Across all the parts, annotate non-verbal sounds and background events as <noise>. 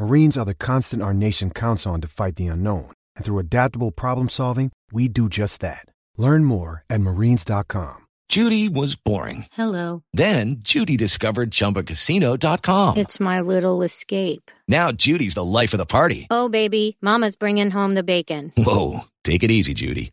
Marines are the constant our nation counts on to fight the unknown. And through adaptable problem solving, we do just that. Learn more at marines.com. Judy was boring. Hello. Then Judy discovered ChumbaCasino.com. It's my little escape. Now Judy's the life of the party. Oh, baby, Mama's bringing home the bacon. Whoa, take it easy, Judy.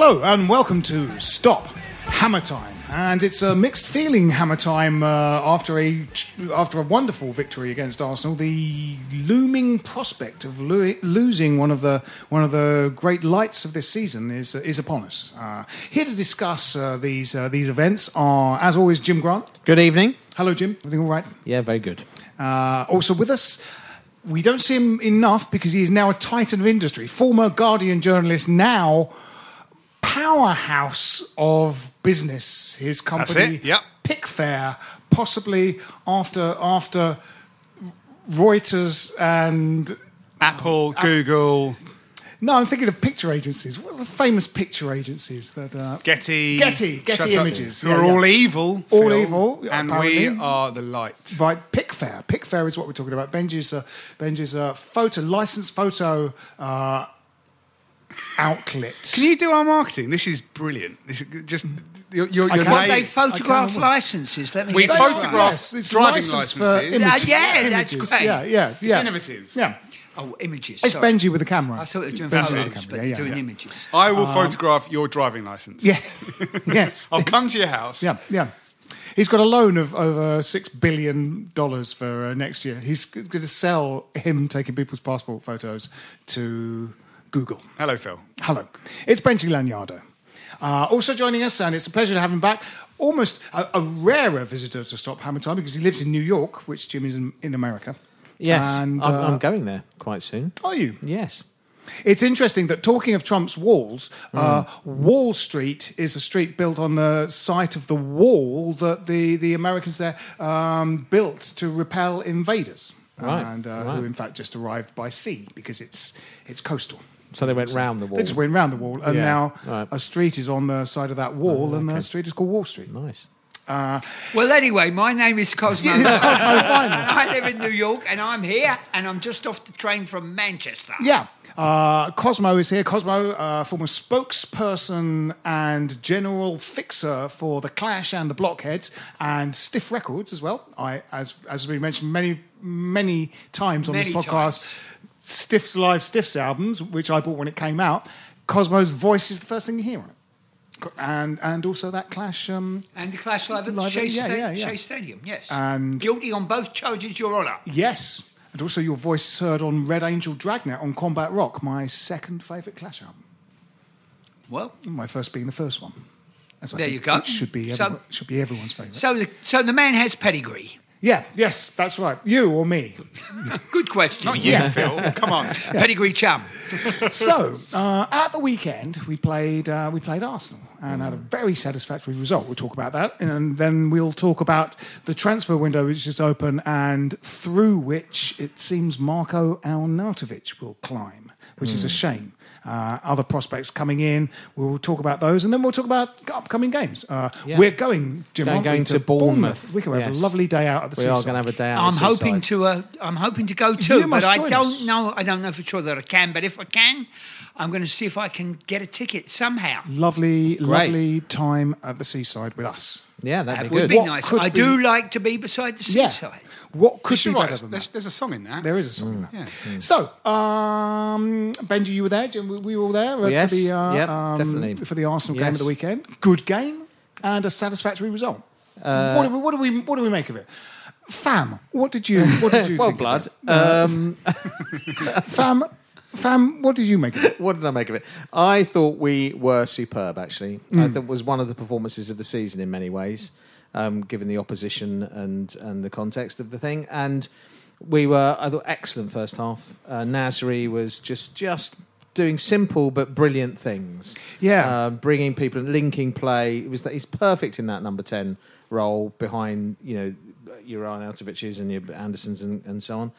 Hello and welcome to Stop Hammer Time. And it's a mixed feeling hammer time uh, after a after a wonderful victory against Arsenal. The looming prospect of lo- losing one of the one of the great lights of this season is is upon us. Uh, here to discuss uh, these uh, these events are, as always, Jim Grant. Good evening. Hello, Jim. Everything all right? Yeah, very good. Uh, also with us, we don't see him enough because he is now a titan of industry. Former Guardian journalist, now powerhouse of business. His company, yep. Picfair, possibly after after Reuters and Apple, Google, no, I'm thinking of picture agencies. What are the famous picture agencies that? Uh, Getty, Getty, Getty Images, who yeah, are yeah. all evil, All Phil, evil, and apparently. we are the light. Right, Picfair. Picfair is what we're talking about. Benji's uh, Benji's uh, photo licensed photo uh, outlet. Can you do our marketing? This is brilliant. This is just your, your, I your can't. What, name- they photograph licenses? Let me We get They this are, photograph yes, it's driving licensed for licenses. image- Yeah, yeah, that's images. great. Yeah, yeah, yeah. innovative. Yeah. Oh, images. it's sorry. Benji with a camera. I thought they were doing Benji photos, with a camera, but yeah, they're yeah, doing yeah. images. I will photograph your driving license. Yeah, <laughs> yes. I'll come to your house. Yeah, yeah. He's got a loan of over six billion dollars for uh, next year. He's going to sell him taking people's passport photos to Google. Hello, Phil. Hello, it's Benji Lanyado. Uh, also joining us, and it's a pleasure to have him back. Almost a, a rarer visitor to Stop Hammer Time because he lives in New York, which Jim is in, in America. Yes, And, I'm, uh, I'm going there quite soon. Are you? Yes. It's interesting that talking of Trump's walls, uh, Hmm. Wall Street is a street built on the site of the wall that the, the Americans there um, built to repel invaders, Right, and uh, right. who in fact just arrived by sea because it's it's coastal. So they went round the wall. They just went round the wall, and Yeah, now right. a street is on the side of that wall, oh, and the street is called Wall Street. Nice. Uh, well, anyway, my name is Kosmo. <laughs> It's Kosmo <laughs> Vinyl. I live in New York, and I'm here, and I'm just off the train from Manchester. Yeah. Uh, Kosmo is here. Kosmo, uh, former spokesperson and general fixer for the Clash and the Blockheads and Stiff Records as well. I, as as we mentioned many many times on Many this podcast, times. Stiff's live Stiffs albums, which I bought when it came out. Kosmo's voice is the first thing you hear on it, and and also that Clash. Um, And the Clash Live at Live Shea, yeah, yeah, yeah. Shea Stadium, yes. And- Guilty on both charges, Your Honour. yes, and also your voice is heard on Red Angel Dragnet on Combat Rock, my second favourite Clash album. Well, My first being the first one. As I There think you go. It should be, So- should be everyone's favourite. so the, so the man has pedigree. Yeah, yes, that's right. You or me. <laughs> Good question. Not you, Phil. <laughs> Come on. Pedigree chum. <laughs> so uh, at the weekend we played uh, we played Arsenal and had a very satisfactory result. We'll talk about that, and then we'll talk about the transfer window which is open and through which it seems Marco Arnautovic will climb, which is a shame. Uh, other prospects coming in. We'll talk about those, and then we'll talk about upcoming games. Uh, Yeah. We're going, Jim, Going- aren't going to Bournemouth. We can have Yes. a lovely day out at the We are going to have a day out. I'm at the hoping to. Uh, I'm hoping to go too, but I don't us. know. I don't know for sure that I can. But if I can, I'm going to see if I can get a ticket somehow. Lovely, Great. lovely time at the seaside with us. Yeah, that'd That be would good. be What nice. I be- do like to be beside the Yeah. Seaside. What You could be better write. than There's, that? there's a song in that. There is a song in that. Yeah. So, um, Benji, you were there. We- we were all there uh, Yes, for the uh, yep, um, definitely. for the Arsenal game of the weekend. Good game and a satisfactory result. what, do we, what do we what do we make of it? Fam, what did you what did you <laughs> well, think of blood. it? Um, <laughs> Fam, fam, what did you make of it? <laughs> what did I make of it? I thought we were superb. Actually, Mm. I thought it was one of the performances of the season in many ways, um, given the opposition and and the context of the thing. And we were, I thought, excellent first half. Uh, Nasri was just just doing simple but brilliant things. Yeah. uh, bringing people, and linking play. It was that he's perfect in that number ten role behind you know your Arnautovic's and your Andersons and, and so on.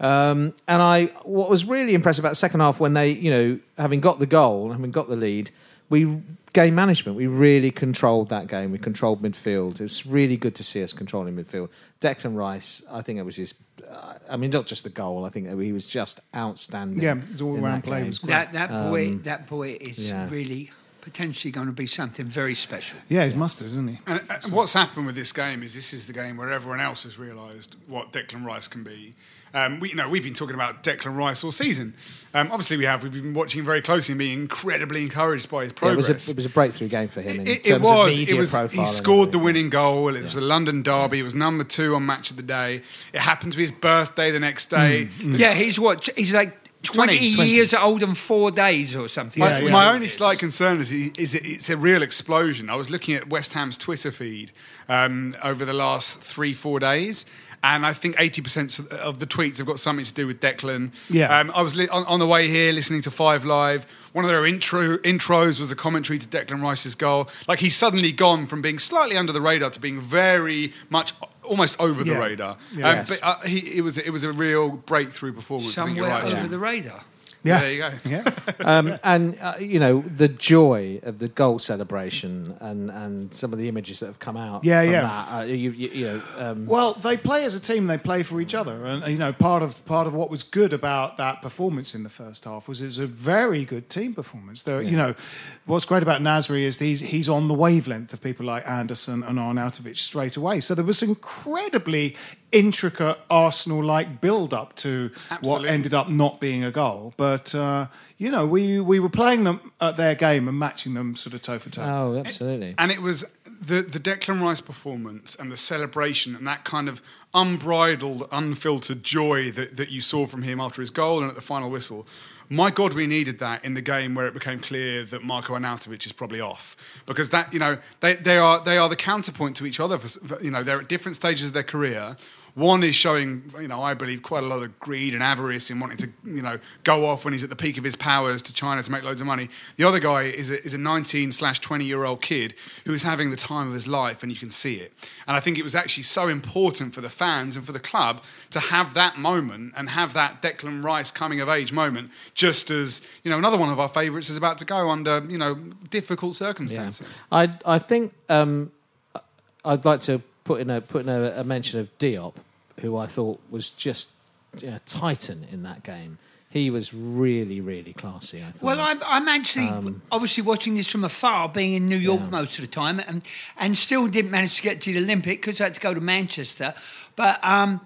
Um, and I, what was really impressive about the second half when they, you know, having got the goal, and having got the lead, we game management. We really controlled that game. We controlled midfield. It was really good to see us controlling midfield. Declan Rice, I think it was his. Uh, I mean, not just the goal. I think he was just outstanding. Yeah, his all in round play game. was great. That that boy, Um, that boy is yeah. really potentially going to be something very special. Yeah, he's mustard, isn't he? And, and what's happened with this game is this is the game where everyone else has realised what Declan Rice can be. Um, we, you know, we've been talking about Declan Rice all season. Um, obviously, we have. We've been watching very closely and being incredibly encouraged by his Yeah, it, progress. was a, it was a breakthrough game for him in It, terms it was. of media it was. He scored the winning goal. It was a London derby. It was number two on Match of the Day. It happened to be his birthday the next day. Yeah, he's what? He's like 20, 20, 20. years old and four days or something. My, yeah. my only slight concern is, is it, it's a real explosion. I was looking at West Ham's Twitter feed um, over the last three, four days. And I think 80% of the tweets have got something to do with Declan. Yeah. Um, I was li- on, on the way here listening to Five Live. One of their intro intros was a commentary to Declan Rice's goal. Like he's suddenly gone from being slightly under the radar to being very much almost over the radar. Yeah. Um, Yes. But uh, he, it was it was a real breakthrough performance. I think you're Somewhere right. over Jim. the radar. Yeah, There you go. <laughs> Yeah, <laughs> um, and uh, you know the joy of the goal celebration and, and some of the images that have come out. Yeah, from yeah. That, uh, you, you, you know, um, Well, they play as a team. They play for each other, and you know, part of part of what was good about that performance in the first half was it was a very good team performance. There, you know, what's great about Nasri is he's he's on the wavelength of people like Anderson and Arnautovic straight away. So there was incredibly intricate Arsenal-like build-up to what ended up not being a goal, but. Uh, you know, we we were playing them at their game and matching them sort of toe for toe. oh, absolutely. And it was the, the Declan Rice performance and the celebration and that kind of unbridled, unfiltered joy that, that you saw from him after his goal and at the final whistle. My God, we needed that in the game where it became clear that Marco Arnautovic is probably off because that you know they, they are they are the counterpoint to each other. For, you know they're at different stages of their career. One is showing, you know, I believe quite a lot of greed and avarice in wanting to, you know, go off when he's at the peak of his powers to China to make loads of money. The other guy is a, is a 19 slash 20 year old kid who is having the time of his life, and you can see it. And I think it was actually so important for the fans and for the club to have that moment and have that Declan Rice coming of age moment, just as you know, another one of our favourites is about to go under, you know, difficult circumstances. I I think um, I'd like to put in a put in a, a mention of Diop, who I thought was just you know, titan in that game. He was really really classy. I thought. Well, I'm, I'm actually um, obviously watching this from afar, being in New York Yeah. most of the time, and and still didn't manage to get to the Olympic because I had to go to Manchester. But um,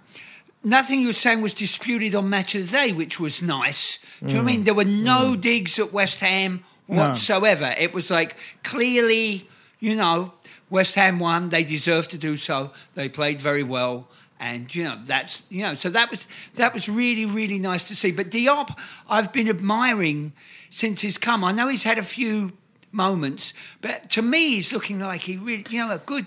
nothing you were saying was disputed on Match of the Day, which was nice. Do you know what I mean? Mm. There were no mm. digs at West Ham whatsoever. It was like clearly, you know, West Ham won. They deserved to do so. They played very well. And you know that's you know so that was that was really really nice to see. But Diop, I've been admiring since he's come. I know he's had a few moments, but to me, he's looking like he really you know a good,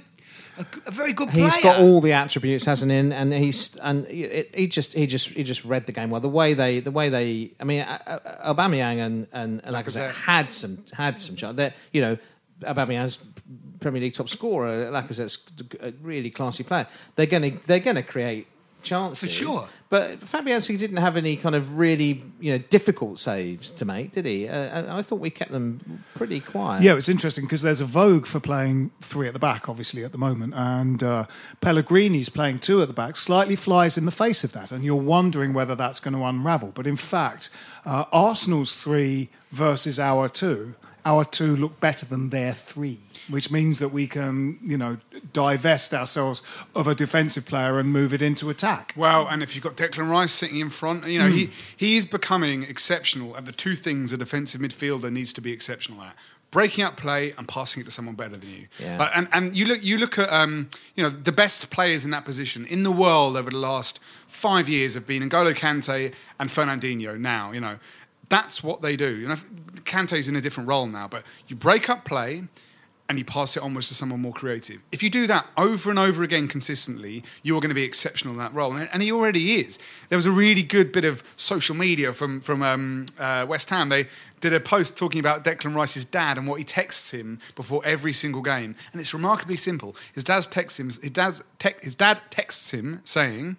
a, a very good player. He's got all the attributes, hasn't he? And, and he's and he, he just he just he just read the game well. The way they the way they I mean, uh, uh, Aubameyang and and, and like I said, had some had some chance. They're, You know, Aubameyang's Premier League top scorer. Lacazette's a really classy player. They're gonna they're gonna create chances. For sure. But Fabianski didn't have any kind of really you know difficult saves to make, did he? Uh, I- I thought we kept them pretty quiet. Yeah, it's interesting because there's a vogue for playing three at the back, obviously, at the moment. And uh, Pellegrini's playing two at the back, slightly flies in the face of that. And you're wondering whether that's going to unravel. But in fact, uh, Arsenal's three versus our two, our two look better than their three. Which means that we can, you know, divest ourselves of a defensive player and move it into attack. Well, and if you've got Declan Rice sitting in front, you know he he is becoming exceptional at the two things a defensive midfielder needs to be exceptional at: breaking up play and passing it to someone better than you. Yeah. But- and and you look you look at um, you know the best players in that position in the world over the last five years have been N'Golo Kante and Fernandinho. Now you know that's what they do. You know, Kante's in a different role now, but you break up play and you pass it onwards to someone more creative. If you do that over and over again consistently, you're going to be exceptional in that role, and, and he already is. There was a really good bit of social media from from um, uh, West Ham. They did a post talking about Declan Rice's dad and what he texts him before every single game, and it's remarkably simple. His texts him. His te- his dad texts him saying,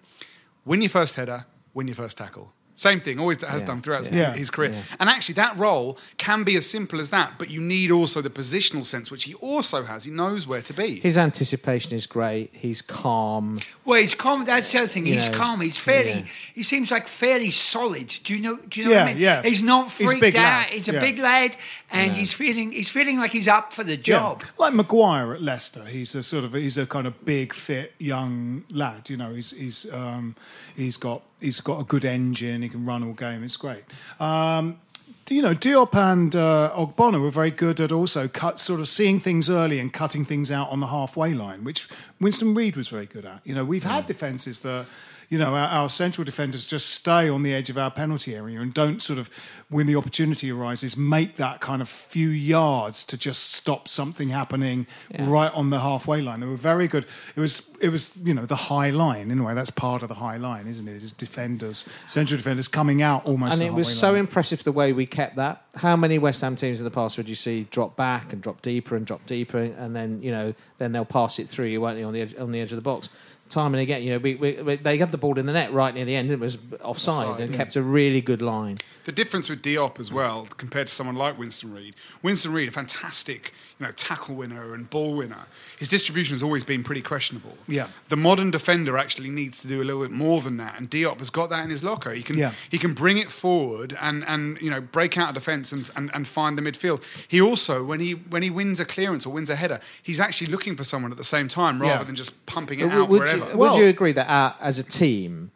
"Win your first header, win your first tackle." Same thing, always has Yeah, done throughout yeah. his career. Yeah. And actually, that role can be as simple as that, but you need also the positional sense, which he also has. He knows where to be. His anticipation is great. He's calm. Well, he's calm. That's the other thing. He's know, calm. He's fairly. yeah. He seems like fairly solid. Do you know? Do you know what I Yeah, mean? yeah. He's not He's freaked big out. lad, He's a yeah. big lad, and he's feeling. He's feeling like he's up for the job. Yeah. Like Maguire at Leicester, he's a sort of he's a kind of big, fit, young lad. You know, he's he's um, he's got he's got a good engine. He can run all game. It's great. Um, do you know Diop and uh, Ogbonna were very good at also cut sort of seeing things early and cutting things out on the halfway line, which Winston Reid was very good at. You know, we've had defences that. You know, our, our central defenders just stay on the edge of our penalty area and don't sort of, when the opportunity arises, make that kind of few yards to just stop something happening right on the halfway line. They were very good. It was, it was, you know, the high line in a way. That's part of the high line, isn't it? It's defenders, central defenders coming out almost. and the it was so line. impressive the way we kept that. How many West Ham teams in the past would you see drop back and drop deeper and drop deeper, and then you know then they'll pass it through you, won't they, on the edge, on the edge of the box. Time and again, you know, we, we, we, they got the ball in the net right near the end. It was offside, Offside, and yeah. kept a really good line. The difference with Diop as well, compared to someone like Winston Reid, Winston Reid, a fantastic, you know, tackle winner and ball winner. His distribution has always been pretty questionable. Yeah. The modern defender actually needs to do a little bit more than that, and Diop has got that in his locker. He can Yeah. he can bring it forward and and you know break out a defence and, and and find the midfield. He also when he when he wins a clearance or wins a header, he's actually looking for someone at the same time rather Yeah. than just pumping it But out would, wherever. you, Well- would you agree that our, as a team,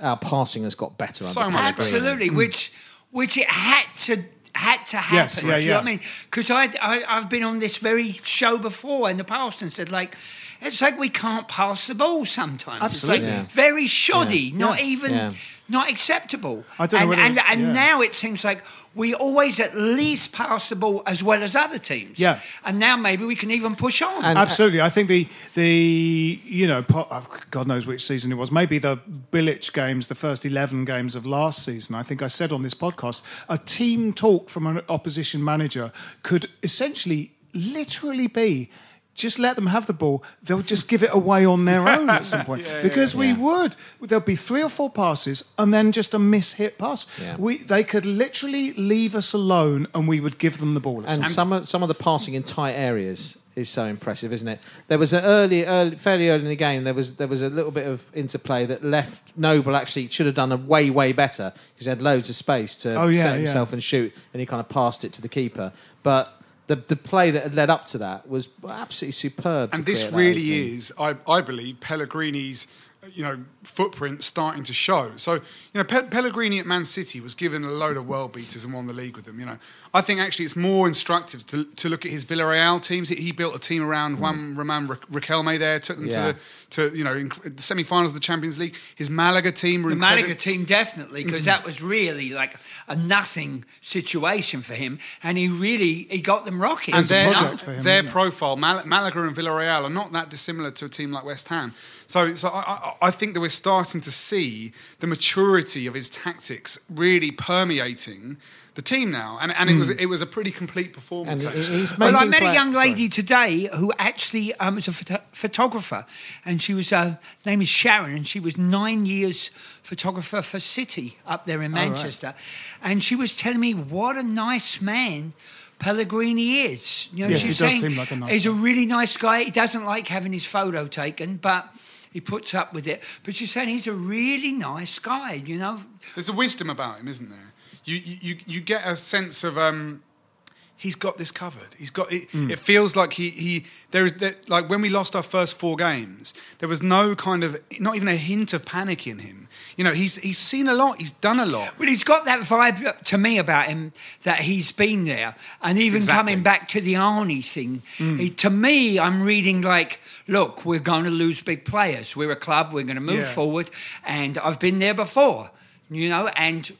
our passing has got better? So under much Pellegrini? Absolutely, hmm. which which it had to had to happen. Yes, yeah, do you know yeah. what I mean? Because I, I I've been on this very show before in the past and said like. It's like we can't pass the ball sometimes. Absolutely. It's like Yeah. very shoddy, Yeah. not Yeah. even, Yeah. not acceptable. I don't know and, whether- and, and yeah. now it seems like we always at least pass the ball as well as other teams. Yeah. And now maybe we can even push on. And- uh, Absolutely, I think the the you know oh, God knows which season it was. Maybe the Bilic games, the first eleven games of last season. I think I said on this podcast, a team talk from an opposition manager could essentially, literally be. Just let them have the ball. They'll just give it away on their <laughs> own at some point because we Yeah. would. There'll be three or four passes and then just a miss-hit pass. Yeah. We they could literally leave us alone and we would give them the ball. And some of, some of the passing in tight areas is so impressive, isn't it? There was an early, early, fairly early in the game. There was there was a little bit of interplay that left Noble actually should have done a way way better because he had loads of space to Oh, yeah, set yeah. himself and shoot, and he kind of passed it to the keeper. But the the play that had led up to that was absolutely superb. and this really is, I, I believe, Pellegrini's you know footprint starting to show. So you know, Pe- Pellegrini at Man City was given a load of world beaters and won the league with them. You know, I think actually it's more instructive to, to look at his Villarreal teams. He, built a team around Juan Roman Ra- Riquelme there, took them Mm. Yeah. to the to you know inc- the semi-finals of the Champions League. His Malaga team The incredible. Malaga team definitely because that was really like a nothing situation for him, and he really he got them rocking. and their, him, their profile, Mal- Malaga and Villarreal, are not that dissimilar to a team like West Ham. So, so I, I, I think that we're starting to see the maturity of his tactics really permeating the team now, and and it was it was a pretty complete performance. And he's Well, I making met a play- young sorry. lady today who actually um, was a photo- photographer, and she was uh, name is Sharon, and she was nine years photographer for City up there in right. Manchester, and she was telling me what a nice man. Pellegrini is. You know, Yes, he does saying seem like a nice He's a really nice guy. He doesn't like having his photo taken, but he puts up with it. But you're saying he's a really nice guy. You know, There's a wisdom about him, isn't there? You you you, get a sense of um, he's got this covered. He's got it. Hmm. It feels like he he there is that like when we lost our first four games, there was no kind of not even a hint of panic in him. You know, he's he's seen a lot. He's done a lot. Well, he's got that vibe to me about him that he's been there, and even Exactly. coming back to the Arnie thing. he- to me, I'm reading like, look, we're going to lose big players. We're a club. We're going to move Yeah. forward, and I've been there before, you know. And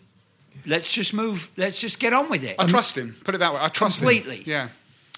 let's just move. Let's just get on with it. I trust him. Put it that way. I trust him. Completely. him. Yeah.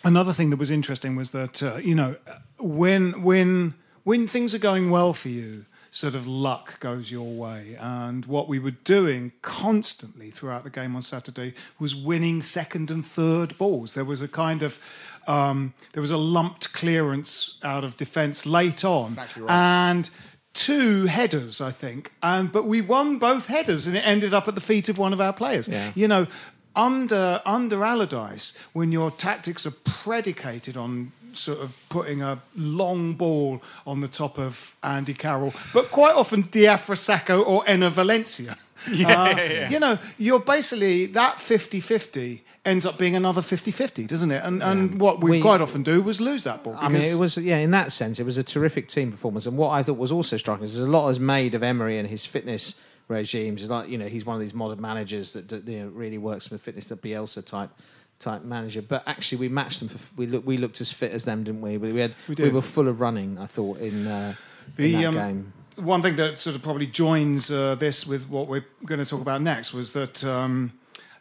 Another thing that was interesting was that uh, you know when when when things are going well for you, sort of luck goes your way. And what we were doing constantly throughout the game on Saturday was winning second and third balls. There was a kind of um, there was a lumped clearance out of defence late on, Exactly right. and two headers, I think. And but we won both headers, and it ended up at the feet of one of our players. Yeah. You know, under under Allardyce, when your tactics are predicated on sort of putting a long ball on the top of Andy Carroll, but quite often Diafra Sakho or Enner Valencia. <laughs> Uh, You know, you're basically that 50-50 ends up being another 50-50, doesn't it? And and what we, We- quite often do was lose that ball. I mean, it was yeah. In that sense, it was a terrific team performance. And what I thought was also striking is there's a lot is made of Emery and his fitness regimes. It's Like you know, he's one of these modern managers that you know, really works with fitness, the Bielsa type type manager. But actually, we matched them. For, we look, we looked as fit as them, didn't we? We had We we, were full of running. I thought in, uh, in The, that um, game. One thing that sort of probably joins uh, this with what we're going to talk about next was that um,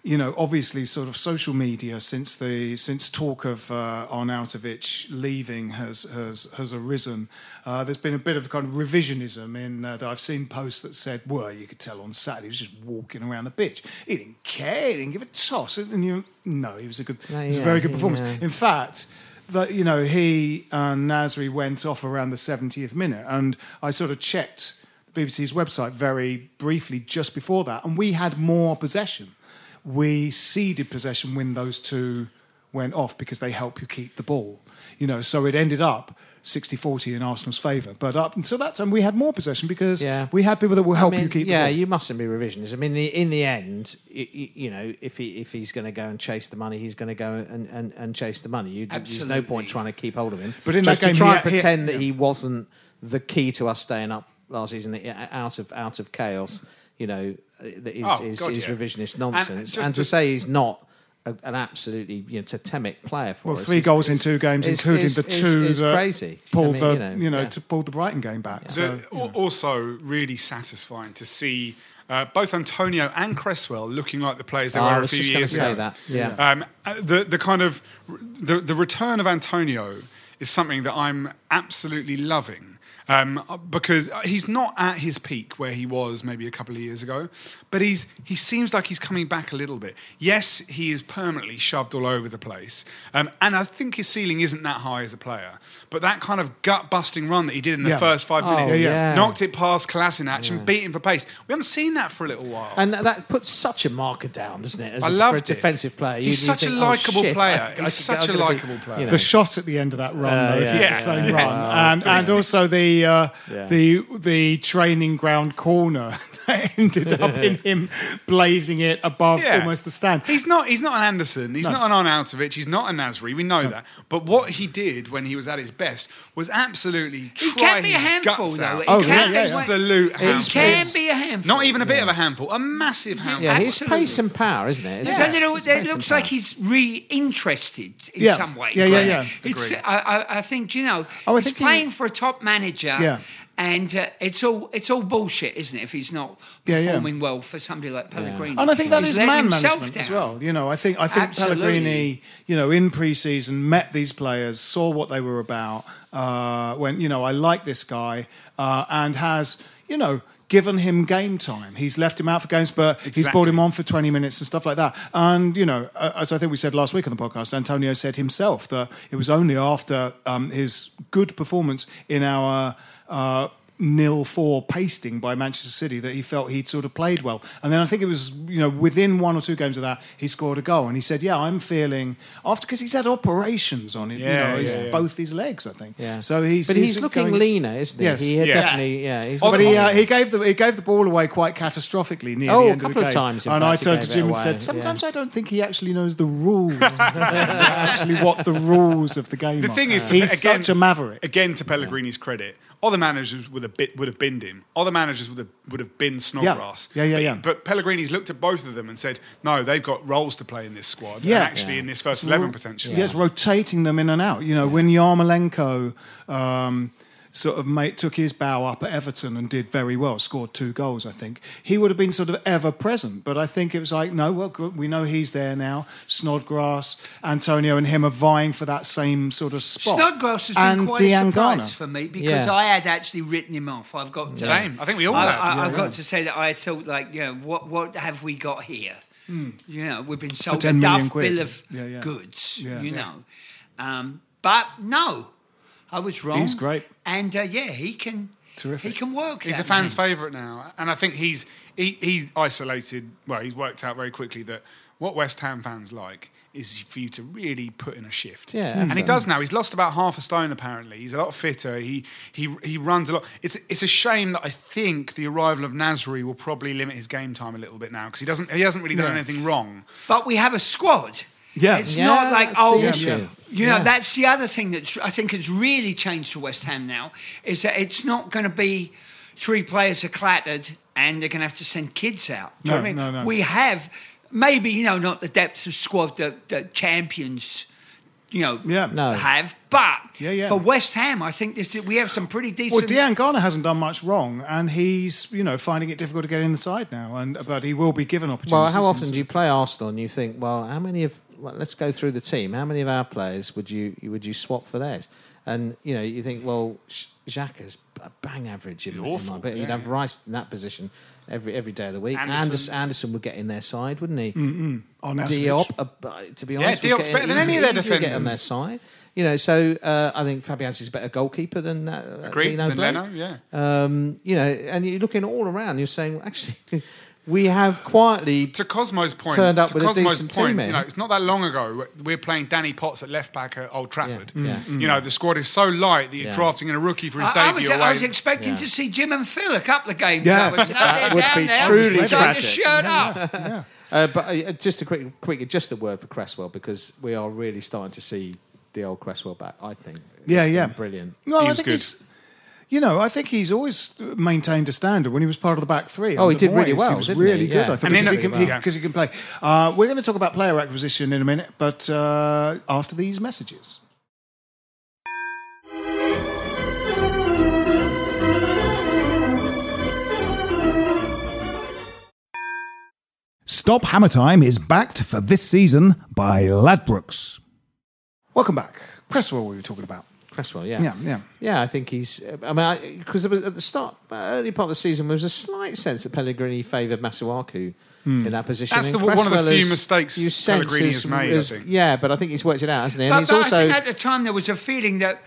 you know obviously sort of social media since the since talk of uh, Arnautovic leaving has has has arisen. Uh, there's been a bit of kind of revisionism in uh, that I've seen posts that said, "Well, you could tell on Saturday he was just walking around the pitch. He didn't care. He didn't give a toss." And you, no, he was a good. No, it was a very good performance. uh, In fact, that you know he and Nasri went off around the 70th minute, and I sort of checked the BBC's website very briefly just before that, and we had more possession. We ceded possession when those two went off because they help you keep the ball. You know, so it ended up 60-40 in Arsenal's favour. But up until that time, we had more possession because Yeah. we had people that will I help mean, you keep yeah, the ball. you mustn't be revisionist. I mean, the, in the end, you, you know, if he if he's going to go and chase the money, he's going to go and, and, and chase the money. You, there's no point trying to keep hold of him. But in Just that game, to try and had- he- pretend that he wasn't the key to us staying up last season, out of out of chaos, you know, uh, that is, Oh, is, God, is yeah. revisionist nonsense. just And, to to- say he's not. A, an absolutely you know, totemic player for us. Well, us. three is- goals in two games, is- including is- the two is that crazy. I pulled mean, the you know, you know yeah. to pull the Brighton game back. So, The- al- also really satisfying to see uh, both Antonio and Cresswell looking like the players they Oh, were a few just years ago. that, yeah. Um, uh, the the kind of the the return of Antonio is something that I'm absolutely loving. Um, because he's not at his peak where he was maybe a couple of years ago, but he's he seems like he's coming back a little bit. Yes, he is permanently shoved all over the place, um, and I think his ceiling isn't that high as a player. But that kind of gut busting run that he did in the Yeah. first five Oh, minutes, yeah, yeah. knocked it past Kolasinac and beat him for pace. We haven't seen that for a little while. And that- that puts such a marker down, doesn't it? As I a, loved for a it. defensive player, He's such a likeable oh, player. I- I He's could- such I'm a likeable player. you know. the shot at the end of that run, Uh, though, if yeah. it's Yeah. the same Yeah. run, and and also the uh, Yeah. the the training ground corner <laughs> that ended up <laughs> in him blazing it above Yeah. almost the stand. He's not. He's not an Anderson. He's not an Arnautovic. He's not a Nasri. We know that. But what he did when he was at his best was absolutely He try can be a his handful, guts though. out. He Oh, can yeah, be yeah, yeah. Absolute He can be a handful. Not even a bit of a handful. A massive handful. Yeah, his Absolutely. pace and power, isn't it? It's- There's a little, it's it pace looks like power. he's re-interested in Yeah. some way. Yeah, yeah, yeah. It's, I, I, I think you know Oh, I he's think he- playing for a top manager. Yeah. And uh, it's all it's all bullshit, isn't it? If he's not Yeah, yeah. performing well for somebody like Pellegrini, And I think that He's is man management as well. You know, I think I think Absolutely. Pellegrini, you know, in pre-season met these players, saw what they were about. Uh, when you know, I like this guy, uh, and has you know given him game time. He's left him out for games, but he's brought him on for twenty minutes and stuff like that. And you know, as I think we said last week on the podcast, Antonio said himself that it was only after um, his good performance in our. Uh, nil four pasting by Manchester City that he felt he'd sort of played well. And then I think it was, you know, within one or two games of that, he scored a goal. And he said, Yeah, I'm feeling after because he's had operations on it, Yeah, you know, his, yeah, yeah. both his legs, I think. Yeah. So he's but he's, looking going- leaner, isn't he? Yes. He Yeah. definitely, yeah. He's But he, uh, he gave the he gave the ball away quite catastrophically near Oh, the a end couple of of the game. times, and I turned to Jim and away, said, "Sometimes yeah. I don't think he actually knows the rules, actually what the rules of the game." The are. thing is, he's again, such a maverick. Again, to Pellegrini's credit, other managers would have bit, would have binned him. Other managers would have would have binned Snodgrass. Yeah, yeah, but, yeah. But Pellegrini's looked at both of them and said, "No, they've got roles to play in this squad. Yeah. and actually in this first eleven potentially." Yes, rotating them in and out. You know, when Yarmolenko um, sort of made, took his bow up at Everton and did very well, scored two goals, I think, he would have been sort of ever present. But I think it was like, no, well, we know he's there now. Snodgrass, Antonio, and him are vying for that same sort of spot. Snodgrass has been and quite a surprise for me because Yeah. I had actually written him off. I've got to, Same. I think we all I, have. I, Yeah, I've yeah. got to say that I thought like, you know, what what have we got here? You know, we've been sold a 10 million duff bill of Yeah, yeah. goods. Yeah. you Yeah. know, um, but no, I was wrong. He's great. and uh, yeah, he can. Terrific. He can work. He's a fan's man. favourite now, and I think he's he, he's isolated. Well, he's worked out very quickly that what West Ham fans like is for you to really put in a shift. Yeah, and he does now. He's lost about half a stone. Apparently, he's a lot fitter. He he he runs a lot. It's it's a shame that I think the arrival of Nasri will probably limit his game time a little bit now because he doesn't he hasn't really done Yeah. anything wrong. But we have a squad. Yeah. It's Yeah, not like that's the oh, issue. you know, Yeah. that's the other thing that I think has really changed for West Ham now is that it's not going to be three players are clattered and they're going to have to send kids out. Do you know No, what I mean? no, no. We have maybe you know not the depth of squad that, that champions. You know, Yeah. No. have, but Yeah, yeah. for West Ham, I think this we have some pretty decent. Well, decent. Diangana hasn't done much wrong, and he's you know finding it difficult to get inside now. And but he will be given opportunities. Well, how often do you play Arsenal and you think, well, how many of well, let's go through the team. How many of our players would you would you swap for theirs? And you know, you think, well, Sh- Xhaka's a bang average in, in awful, my, but you'd have Rice in that position every every day of the week. Anderson. Anderson, Anderson would get in their side, wouldn't he? on Diop, uh, to be honest, would Diop's get better than easily- any of their easily get on their defenders. side. You know, so uh, I think Fabianski's a better goalkeeper than uh, Agreed. Leno Than Leno, yeah. Um, you know, and you're looking all around. You're saying, well, actually, <laughs> we have quietly to Kosmo's point, Turned up to with a decent point, team in. you know, it's not that long ago we we're playing Danny Potts at left back at Old Trafford. Yeah, yeah. You know, the squad is so light that you're Yeah. drafting in a rookie for his I, I debut was, away. I was expecting Yeah. to see Jim and Phil a couple of games. Yeah. I was, no, That they're would down be there. truly Got tragic. the shirt up. <laughs> Uh, but uh, just a quick, quick, just a word for Cresswell because we are really starting to see the old Cresswell back. I think. Yeah, It's yeah. been brilliant. Well, He I was think good. he's. You know, I think he's always maintained a standard when he was part of the back three. Oh, he under did really well, He was didn't he? really good. Yeah. I thought because he, a- can, he, yeah. 'cause he can play. Uh, we're going to talk about player acquisition in a minute, but uh, after these messages. Stop Hammer Time is backed for this season by Ladbrokes. Welcome back. Cresswell, we were we talking about. Cresswell, yeah, Yeah, yeah. yeah. I think he's. I mean, because there was at the start, early part of the season, there was a slight sense that Pellegrini favoured Masuaku hmm. in that position. That's the- one of the few is- mistakes you sense Pellegrini is- has made, I is- think. Yeah, but I think he's worked it out, hasn't he? And But, he's but also. I think at the time there was a feeling that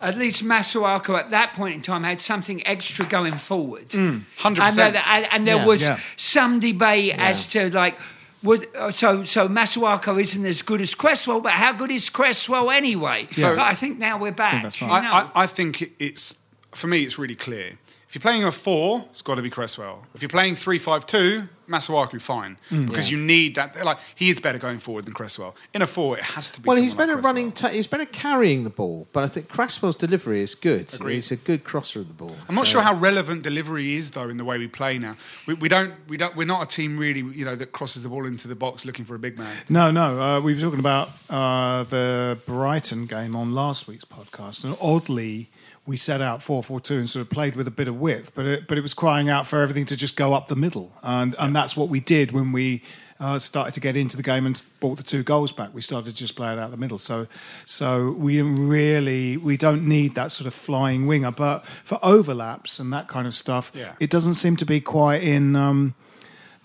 at least Masuaku at that point in time had something extra going forward. 100%. And, there- and, and there Yeah. was Yeah. some debate as to like, would, uh, so so Masuaku isn't as good as Cresswell, but how good is Cresswell anyway? So- But I think now we're back. that's you right. know. I, I, I think it's for me. It's really clear. If you're playing a four, it's got to be Cresswell. If you're playing three-five-two, Masuaku, fine, Mm. because you need that. Like he is better going forward than Cresswell. In a four, it has to be. Well, he's better like running. T- he's better carrying the ball, but I think Cresswell's delivery is good. Agreed. He's a good crosser of the ball. I'm not sure how relevant delivery is though in the way we play now. We, we don't we don't we're not a team really you know that crosses the ball into the box looking for a big man. No, no. Uh, we were talking about uh, the Brighton game on last week's podcast, and oddly, we set out 4-4-2 and sort of played with a bit of width, but it, but it was crying out for everything to just go up the middle, and and that's what we did when we. Uh, started to get into the game and brought the two goals back. We started to just play it out the middle. So, so we didn't really, we don't need that sort of flying winger. But for overlaps and that kind of stuff, Yeah. it doesn't seem to be quite in um,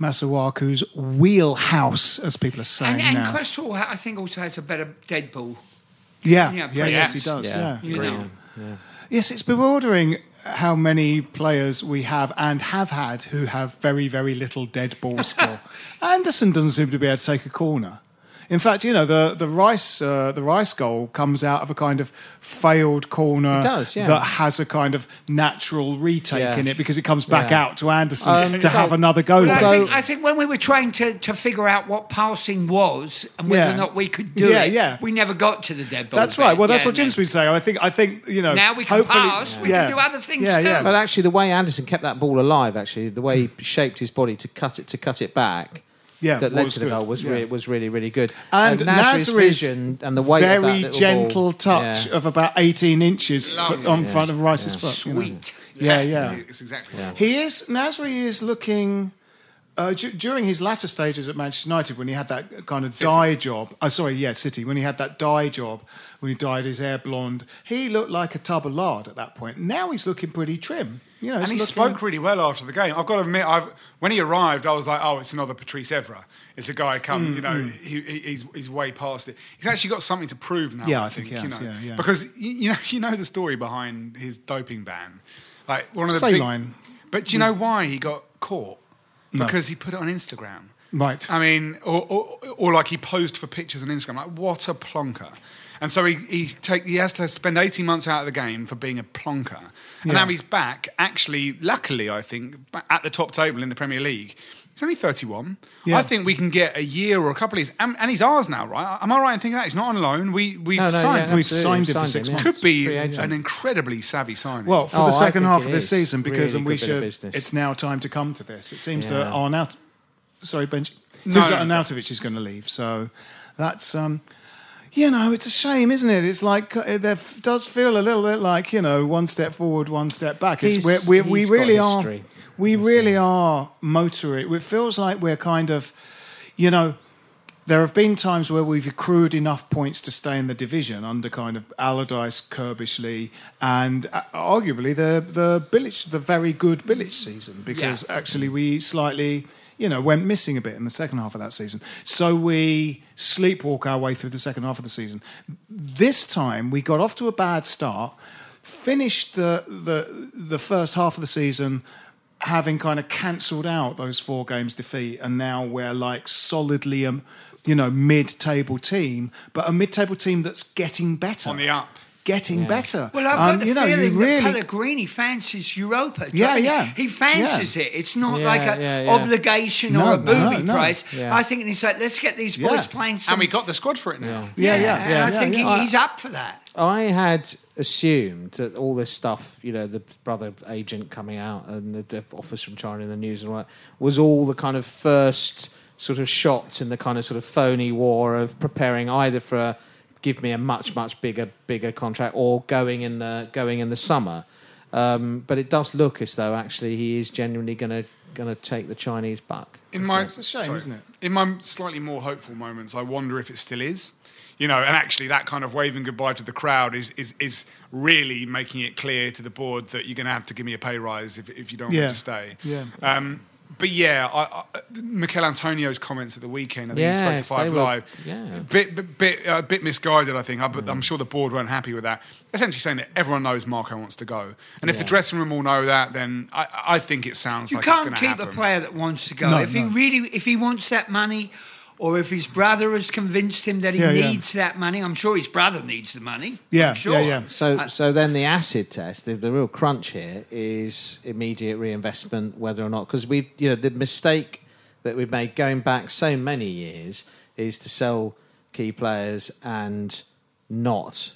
Masuaku's wheelhouse, as people are saying And, and now. Cresswell, I think, also has a better dead ball. yeah, Yeah, yeah, yes, he does. Yeah, You know. Yes, it's bewildering how many players we have and have had who have very, very little dead ball <laughs> skill. Anderson doesn't seem to be able to take a corner. In fact, you know the the Rice uh, the Rice goal comes out of a kind of failed corner does, yeah. that has a kind of natural retake Yeah. in it because it comes back Yeah. out to Anderson Um, to have another go. Well, I, think, I think when we were trying to, to figure out what passing was and whether Yeah. or not we could do Yeah, it, yeah. we never got to the dead ball. That's bit. right. Well, that's Yeah, what Jim's no. been saying. I think. I think you know. Now we can hopefully- pass, we can do other things yeah, too. Yeah. But actually, the way Anderson kept that ball alive, actually, the way he shaped his body to cut it to cut it back, Yeah, that led was to the good. goal was Yeah. really, was really really good. And Uh, Nasri's Nasri's vision and the weight of that very gentle ball, touch yeah. of about 18 inches Lovely. f- on front of Rice's foot. you know. Sweet. Yeah, yeah. It's exactly. He is Nasri is looking uh, d- during his latter stages at Manchester United when he had that kind of dye job. Oh, sorry, yeah, City. When he had that dye job, when he dyed his hair blonde, he looked like a tub of lard at that point. Now he's looking pretty trim. You know, And he looking- spoke really well after the game. I've got to admit, I've, when he arrived, I was like, "Oh, it's another Patrice Evra. It's a guy come, mm, you know, mm. he, he- he's, he's way past it. He's actually got something to prove now. Yeah, I, I think think, he has, you know, yeah, yeah. because you, know, you know the story behind his doping ban. Like one of the Saline. big, but do you know mm. why he got caught? No. Because he put it on Instagram. Right. I mean, or, or, or like he posed for pictures on Instagram. Like, what a plonker. And so he, he take he has to spend 18 months out of the game for being a plonker. And Yeah. now he's back, actually, luckily, I think, at the top table in the Premier League. He's only 31. Yeah. I think we can get a year or a couple of years. And, and he's ours now, right? Am I right in thinking that? He's not on loan. We, we've No, no, signed yeah, We've absolutely. signed him for six him, yeah. months. Could be an incredibly savvy signing. Well, for Oh, the second half of this season, because Really and we good bit of should. It's now time to come to this. It seems Yeah. that Arnaut, sorry, Benji, it No, seems no, that. Arnautovic is going to leave. So that's um, you know, it's a shame, isn't it? It's like uh, there does feel a little bit like you know, one step forward, one step back. It's He's- we're, we we he's really are. We really are motoring. It feels like we're kind of, you know. There have been times where we've accrued enough points to stay in the division under kind of Allardyce, Curbishley, and uh, arguably the the Bilic, the very good Bilic season, because actually we slightly, you know, went missing a bit in the second half of that season. So we sleepwalk our way through the second half of the season. This time we got off to a bad start, finished the the the first half of the season having kind of cancelled out those four games defeat, and now we're like solidly um, you know mid-table team, but a mid-table team that's getting better On the up. Getting better. Well, I've got Um, the you know, feeling you really, that Pellegrini fancies Europa. Do you Yeah, know what I mean? yeah. He fancies it. It's not Yeah, like an yeah, yeah. obligation No, or a booby no. prize. Yeah. I think he's like, let's get these boys Yeah. playing some. And we got the squad for it now. yeah, yeah, and yeah, I think yeah. he, he's up for that. I had assumed that all this stuff, you know, the brother agent coming out and the, the offers from China in the news and all that, was all the kind of first sort of shots in the kind of sort of phony war of preparing either for a, give me a much much bigger bigger contract or going in the going in the summer. Um, but it does look as though actually he is genuinely going to going to take the Chinese buck. In my, It's a shame, isn't it? In my slightly more hopeful moments, I wonder if it still is. You know, and actually, that kind of waving goodbye to the crowd is is, is really making it clear to the board that you're going to have to give me a pay rise if, if you don't Yeah. want to stay. Yeah. Um, but yeah, I, I, Michail Antonio's comments at the weekend, I think he spoke to Five they were- Live, yeah. a bit, bit, bit, uh, bit misguided, I think. I, but I'm sure the board weren't happy with that. Essentially saying that everyone knows Marco wants to go. And if the dressing room all know that, then I, I think it sounds You like it's can't going keep happen. a player that wants to go. No, if he really, if he wants that money, or if his brother has convinced him that he Yeah, yeah. needs that money, I'm sure his brother needs the money. Yeah, I'm sure. yeah, yeah. So, Uh, so then the acid test, the, the real crunch here is immediate reinvestment, whether or not because we, you know, the mistake that we've made going back so many years is to sell key players and not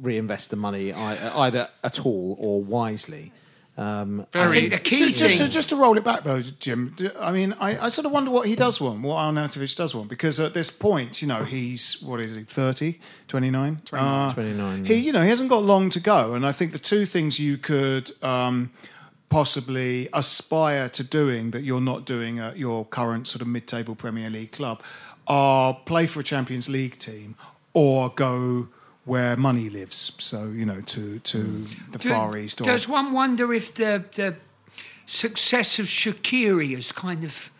reinvest the money either at all or wisely. Um, I think the key Just, just, thing. to, just to roll it back though, Jim. I mean, I, I sort of wonder what he does want, what Arnautovic does want, because at this point, you know, he's what is he, 30, 29? 29. 29, He, you know, he hasn't got long to go, and I think the two things you could um, possibly aspire to doing that you're not doing at your current sort of mid-table Premier League club are play for a Champions League team or go where money lives. So you know, to to the Do- Far East. Or, Does one wonder if the the success of Shaqiri has kind of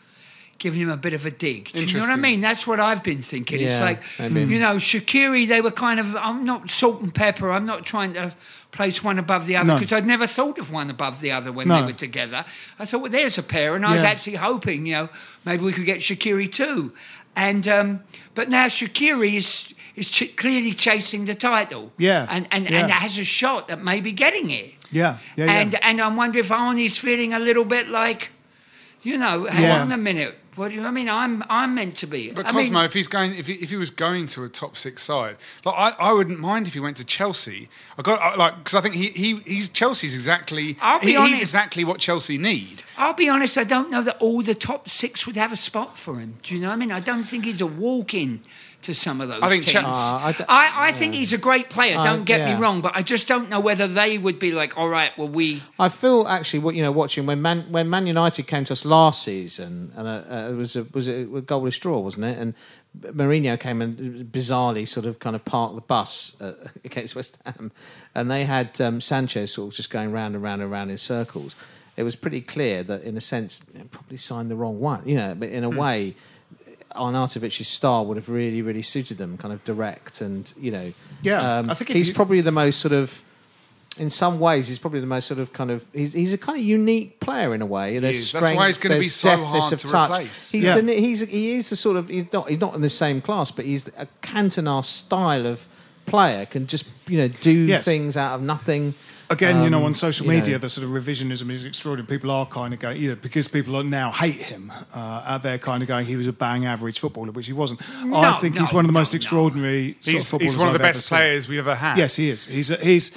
given him a bit of a dig? Do you know what I mean? That's what I've been thinking. it's Yeah, like maybe. you know, Shaqiri. They were kind of. I'm not salt and pepper. I'm not trying to place one above the other No. because I'd never thought of one above the other when No. they were together. I thought, well, there's a pair, and I was actually hoping, you know, maybe we could get Shaqiri too. And um, but now Shaqiri is is ch- clearly chasing the title. Yeah, and and, yeah. and has a shot at maybe getting it. Yeah, yeah, yeah. And and I wonder if Arnie's feeling a little bit like, you know, hang Yeah. on a minute. What do you? I mean, I'm I'm meant to be. But I Kosmo, mean, if he's going, if he, if he was going to a top six side, like I, I wouldn't mind if he went to Chelsea. I got I, like because I think he, he he's Chelsea's exactly I'll be he- honest. he's exactly what Chelsea need. I'll be honest. I don't know that all the top six would have a spot for him. Do you know what I mean? I don't think he's a walk-in to some of those I think teams. Chel- Uh, I d- I, I think he's a great player. Don't get yeah. me wrong, but I just don't know whether they would be like, all right, well, we. I feel actually, what you know, watching when Man when Man United came to us last season, and uh, uh, it was a, was it a goal with straw, wasn't it? And Mourinho came and bizarrely sort of kind of parked the bus uh, <laughs> against West Ham, and they had um, Sanchez sort of just going round and round and round in circles. It was pretty clear that, in a sense, probably signed the wrong one. You know, but in a way, Arnautovic's style would have really, really suited them, kind of direct and you know. Yeah, um, I think he's you- probably the most sort of in some ways, he's probably the most sort of kind of he's, he's a kind of unique player in a way. There's is. That's why strength, he's gonna be there's so hard of to touch. replace. He's Yeah. the, he's he is the sort of he's not he's not in the same class, but he's a Cantona style of player. Can just you know do Yes. things out of nothing. Again, you know, Um, on social media, know. the sort of revisionism is extraordinary. People are kind of going, you know, because people are now hate him. Uh, they're kind of going, he was a bang average footballer, which he wasn't. I think no, he's one of the most no. extraordinary. Sort He's, of footballers he's one of the I've ever best seen. players we've ever had. Yes, he is. He's he's,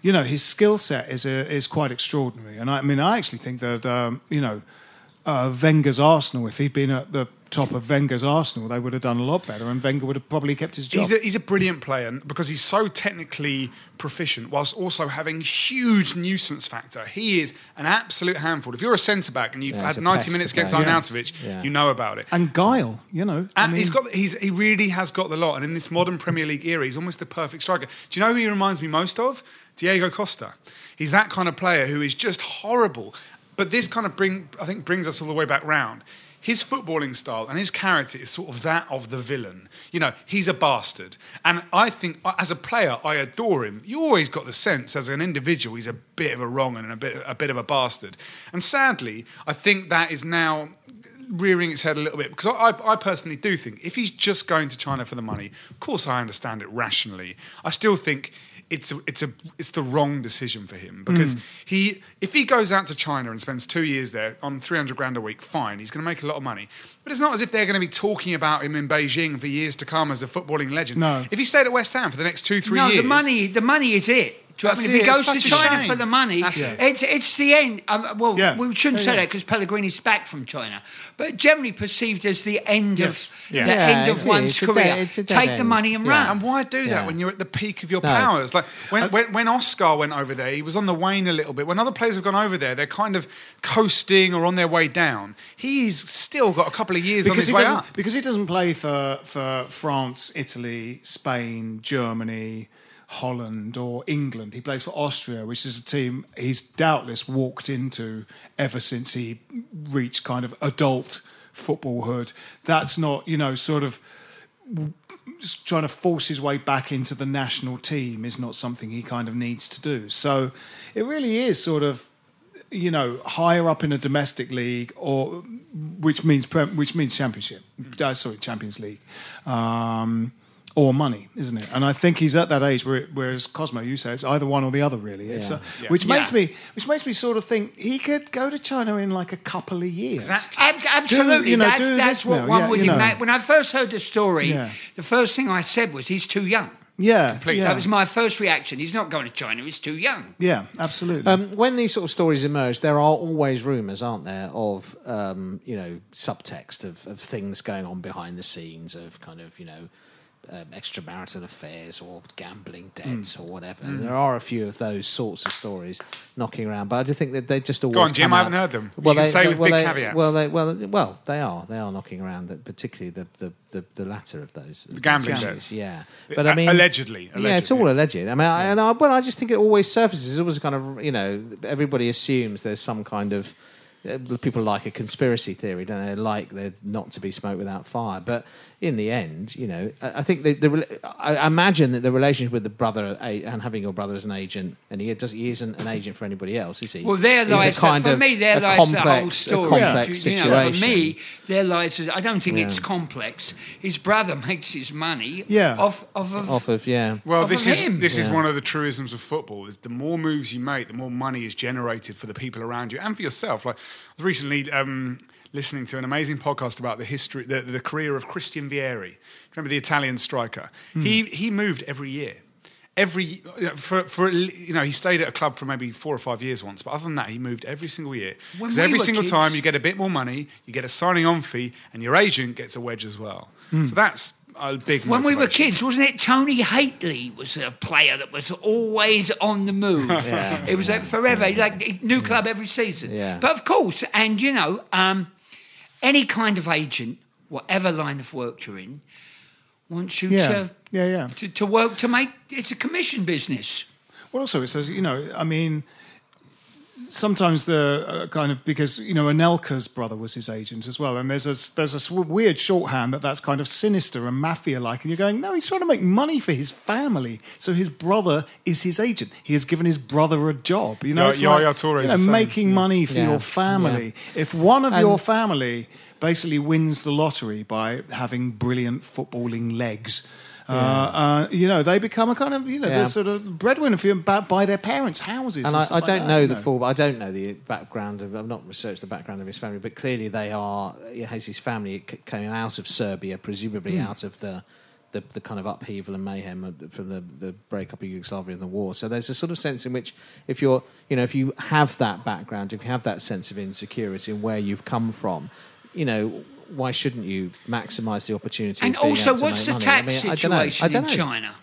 you know, his skill set is a, is quite extraordinary. And I, I mean, I actually think that um, you know, uh, Wenger's Arsenal, if he'd been at the top of Wenger's Arsenal, they would have done a lot better, and Wenger would have probably kept his job. He's a, he's a brilliant player because he's so technically proficient, whilst also having huge nuisance factor. He is an absolute handful. If you're a centre back and you've Yeah, had 90 minutes to against play. Arnautovic, Yeah. you know about it. and guile, you know. I And mean, he's got he's he really has got the lot. And in this modern Premier League era, he's almost the perfect striker. Do you know who he reminds me most of? Diego Costa. He's that kind of player who is just horrible. But this kind of bring I think brings us all the way back round. His footballing style and his character is sort of that of the villain. You know, he's a bastard. And I think as a player, I adore him. You always got the sense as an individual he's a bit of a wrong and a bit a bit of a bastard. And sadly, I think that is now rearing its head a little bit because I, I, I personally do think if he's just going to China for the money, of course I understand it rationally. I still think it's a, it's a it's the wrong decision for him because hmm. he if he goes out to China and spends two years there on three hundred grand a week, fine, he's going to make a lot of money. But it's not as if they're going to be talking about him in Beijing for years to come as a footballing legend. No. If he stayed at West Ham for the next two three no, years, the money, the money is it. Do you know I That's mean? If he goes to China shame. for the money, That's it. it's it's the end. Um, well, Yeah. we shouldn't Yeah, say that because Pellegrini's back from China, but generally perceived as the end Yes. of Yeah. the Yeah, end of one's it's career. dead- it's a Take the money and Yeah. run. And why do that Yeah. when you're at the peak of your No. powers? Like when, when, when Oscar went over there, he was on the wane a little bit. When other players have gone over there, they're kind of coasting or on their way down. He's still got a couple of years on because his he way doesn't up. because he doesn't play for for France, Italy, Spain, Germany, Holland, or England. He plays for Austria, which is a team he's doubtless walked into ever since he reached kind of adult footballhood. That's not you know sort of trying to force his way back into the national team is not something he kind of needs to do. So it really is sort of you know higher up in a domestic league or which means which means championship uh, sorry champions league um, or money isn't it and i think he's at that age where whereas kosmo you say it's either one or the other really it's, Yeah. uh, which makes Yeah. me which makes me sort of think he could go to china in like a couple of years Exactly. Ab- absolutely, you know, that's, that's what now. one Yeah, would you know. imagine. When I first heard the story, Yeah. the first thing I said was, "He's too young." Yeah, Completely. yeah. That was my first reaction. He's not going to China. He's too young. Yeah, absolutely. Um, when these sort of stories emerge, there are always rumours, aren't there, of um, you know subtext of, of things going on behind the scenes, of kind of you know um, extramarital affairs or gambling debts Hmm. or whatever. And there are a few of those sorts of stories knocking around, but I just think that they just always Go on, Jim, come I haven't heard them. You can say with well, big they, caveats. Well, they, well, well, they are. They are knocking around, particularly the, the, the, the latter of those. The gambling debts. Yeah, but I Uh, mean, allegedly, Yeah, it's all alleged. I mean, I, and I, well, I just think it always surfaces. It's always kind of, you know, everybody assumes there's some kind of. uh, People like a conspiracy theory, don't they? Like there not to be smoked without fire. But in the end, you know, I, I think the, the I imagine that the relationship with the brother and having your brother as an agent, and he does he isn't an agent for anybody else, is he? Well, there He's a lies kind for of me. There a lies complex, the whole story. A complex you know, situation. for me, there lies. I don't think Yeah. it's complex. His brother makes his money. Yeah. Off, off of. off of yeah. Well, off this of is him. this is one of the truisms of football: is the more moves you make, the more money is generated for the people around you and for yourself. Like recently um, listening to an amazing podcast about the history, the, the career of Christian Vieri. Remember the Italian striker? Hmm. He he moved every year. Every for for you know he stayed at a club for maybe four or five years once, but other than that he moved every single year because we every single kids- time you get a bit more money, you get a signing on fee, and your agent gets a wedge as well. So that's a big. when we were kids, wasn't it? Tony Hateley was a player that was always on the move. <laughs> It was like forever, like new club every season. Yeah. But of course, and you know, um, any kind of agent, whatever line of work you're in, wants you Yeah. to, Yeah, yeah. to to work to make it's a commission business. Well, also it says, you know, I mean, sometimes the uh, kind of because you know Anelka's brother was his agent as well, and there's a there's a sw- weird shorthand that that's kind of sinister and mafia like, and you're going, no, he's trying to make money for his family, so his brother is his agent. He has given his brother a job. You know, Yeah, it's Yaya like, Toure is you know, the same. making money for Yeah. your family. If one of And- your family basically wins the lottery by having brilliant footballing legs. Uh, uh, you know, they become a kind of, you know, Yeah. the sort of breadwinner for you by, their parents' houses. and And, I, I don't that, know you the full. I don't know the background of. I've not researched the background of his family, but clearly they are. Yeah, his family came out of Serbia, presumably Hmm. out of the, the the kind of upheaval and mayhem from the the breakup of Yugoslavia and the war. So there's a sort of sense in which, if you're, you know, if you have that background, if you have that sense of insecurity and where you've come from, you know. Why shouldn't you maximise the opportunity? And of being also, able to what's the make money? tax I mean, I don't know. situation I don't in know. China?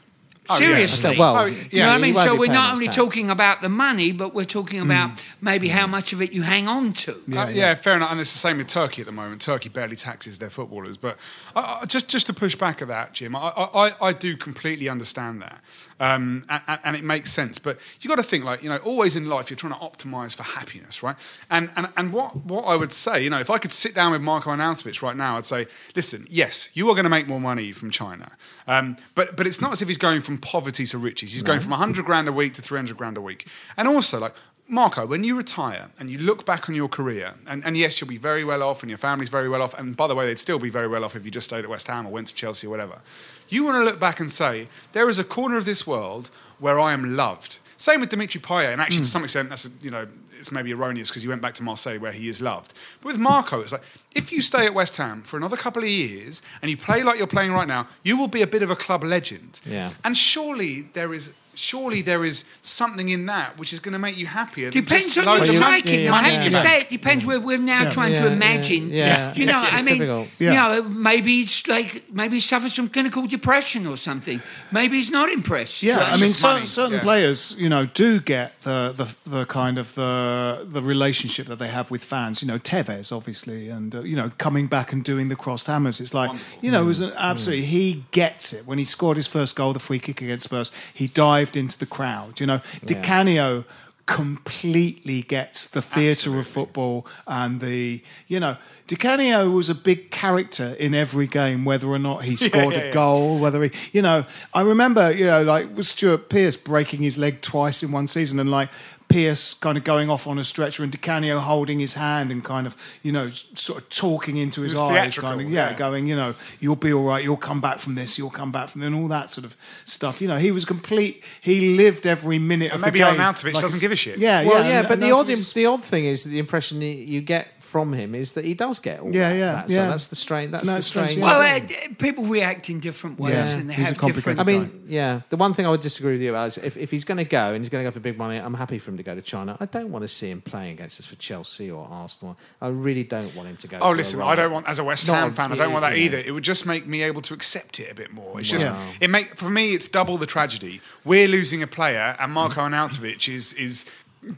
Oh, yeah. Seriously. Well, Oh, you yeah, know what I mean? So we're not only tax. talking about the money, but we're talking about maybe how much of it you hang on to. Uh, yeah, fair enough. And it's the same with Turkey at the moment. Turkey barely taxes their footballers. But I, I, just just to push back at that, Jim, I, I, I do completely understand that, um, and, and it makes sense. But you've got to think like you know, always in life you're trying to optimize for happiness, right? And and and what what I would say, you know, if I could sit down with Marko Arnautovic right now, I'd say, listen, yes, you are going to make more money from China, um, but but it's not as if he's going from poverty to riches. He's going from 100 grand a week to 300 grand a week, and also like. Marko, when you retire and you look back on your career, and, and yes, you'll be very well off and your family's very well off, and by the way, they'd still be very well off if you just stayed at West Ham or went to Chelsea or whatever. You want to look back and say, there is a corner of this world where I am loved. Same with Dimitri Payet, and actually to hmm. some extent, that's, you know, it's maybe erroneous because he went back to Marseille where he is loved. But with Marko, it's like, if you stay at West Ham for another couple of years and you play like you're playing right now, you will be a bit of a club legend. Yeah. And surely there is surely there is something in that which is going to make you happier. Depends just on your loads of you- money. psyche. yeah, I hate yeah, to yeah. say it depends. We're, we're now trying to imagine. yeah, yeah. You know, I mean, difficult. you Yeah. know, maybe it's like maybe he suffers from clinical depression or something. Maybe he's not impressed. Yeah, Like, I mean, just certain, certain yeah. players, you know, do get the, the the kind of the the relationship that they have with fans. You know, Tevez, obviously, and uh, you know, coming back and doing the crossed hammers. It's like, you know, it was an absolutely. He gets it when he scored his first goal, the free kick against Spurs. He dived into the crowd. You know, Di Canio completely gets the theatre of football and the you know Di Canio was a big character in every game whether or not he <laughs> scored yeah, a goal whether he you know I remember you know like with Stuart Pearce breaking his leg twice in one season and like Pearce kind of going off on a stretcher and Di Canio holding his hand and kind of, you know, sort of talking into his eyes, kind of, yeah, yeah. going, you know, you'll be all right, you'll come back from this, you'll come back from then all that sort of stuff. You know, he was complete. He lived every minute And of maybe the game. Maybe Arnautovic doesn't give a shit. Yeah, Well, yeah, yeah, and- but and the odd the odd thing is the impression you get from him is that he does get all Yeah, that, yeah, that. So yeah. that's the strain. That's No, the it's strange, strange. yeah. Well, uh, people react in different ways, Yeah, and they he's have complicated different. I mean, yeah. The one thing I would disagree with you about is if, if he's going to go and he's going to go for big money, I'm happy for him to go to China. I don't want to see him playing against us for Chelsea or Arsenal. I really don't want him to go. Oh, to listen, I don't want, as a West Ham a- fan, I don't want that you either. It would just make me able to accept it a bit more. It's just, it make for me, it's double the tragedy. We're losing a player, and Marko Arnautovic is is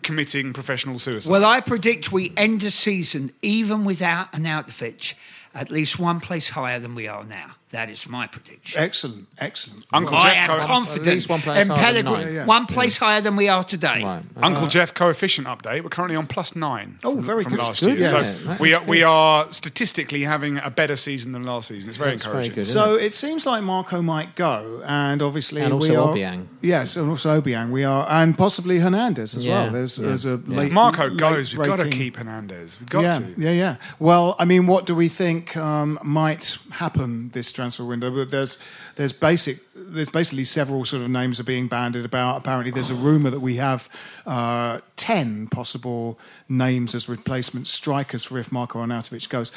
committing professional suicide. Well, I predict we end the season even without an outfit at least one place higher than we are now. That is my prediction. Excellent, excellent. Uncle I Jeff, am co- At least one place in higher than Yeah, yeah. One place higher than we are today. Right. Uncle uh, Jeff coefficient update. We're currently on plus nine. Oh, from, very from good. last Good, year. yes. So we are, we are statistically having a better season than last season. It's very That's very encouraging. good. So it seems like Marko might go, and obviously And we also are. Obiang. Yes, and also Obiang. We are, and possibly Hernandez as Yeah, well. There's, yeah. there's a late. If Marko late goes, we've got to keep Hernandez. We've got yeah, to. yeah, yeah. Well, I mean, what do we think um, might happen this transfer window? But there's there's basic there's basically several sort of names are being banded about. Apparently, there's a rumor that we have uh, ten possible names as replacement strikers for if Marko Arnautovic goes.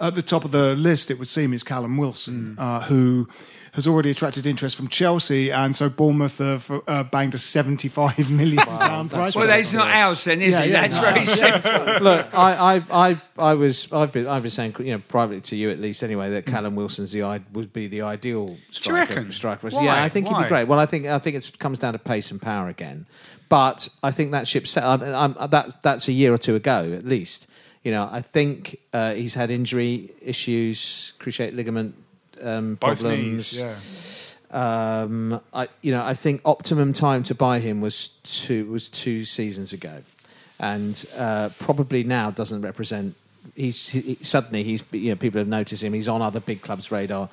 At the top of the list, it would seem, is Callum Wilson, uh, who. Has already attracted interest from Chelsea, and so Bournemouth have uh, banged a seventy-five million pound price. Well, tag. that's not ours then, is Yeah, it? yeah, that's no. very <laughs> sensible. Look, I, I, I, I was, I've been, I've been saying, you know, privately to you at least, anyway, that Callum Wilson's the would be the ideal striker. reckon? striker. Why? Yeah, I think he'd be great. Well, I think, I think it comes down to pace and power again. But I think that ship set. I, I, that that's a year or two ago at least. You know, I think uh, he's had injury issues, cruciate ligament um, Both problems. knees, yeah. Um, I, you know, I think optimum time to buy him was two was two seasons ago, and uh, probably now doesn't represent. He's he, suddenly he's you know people have noticed him. He's on other big clubs' radar.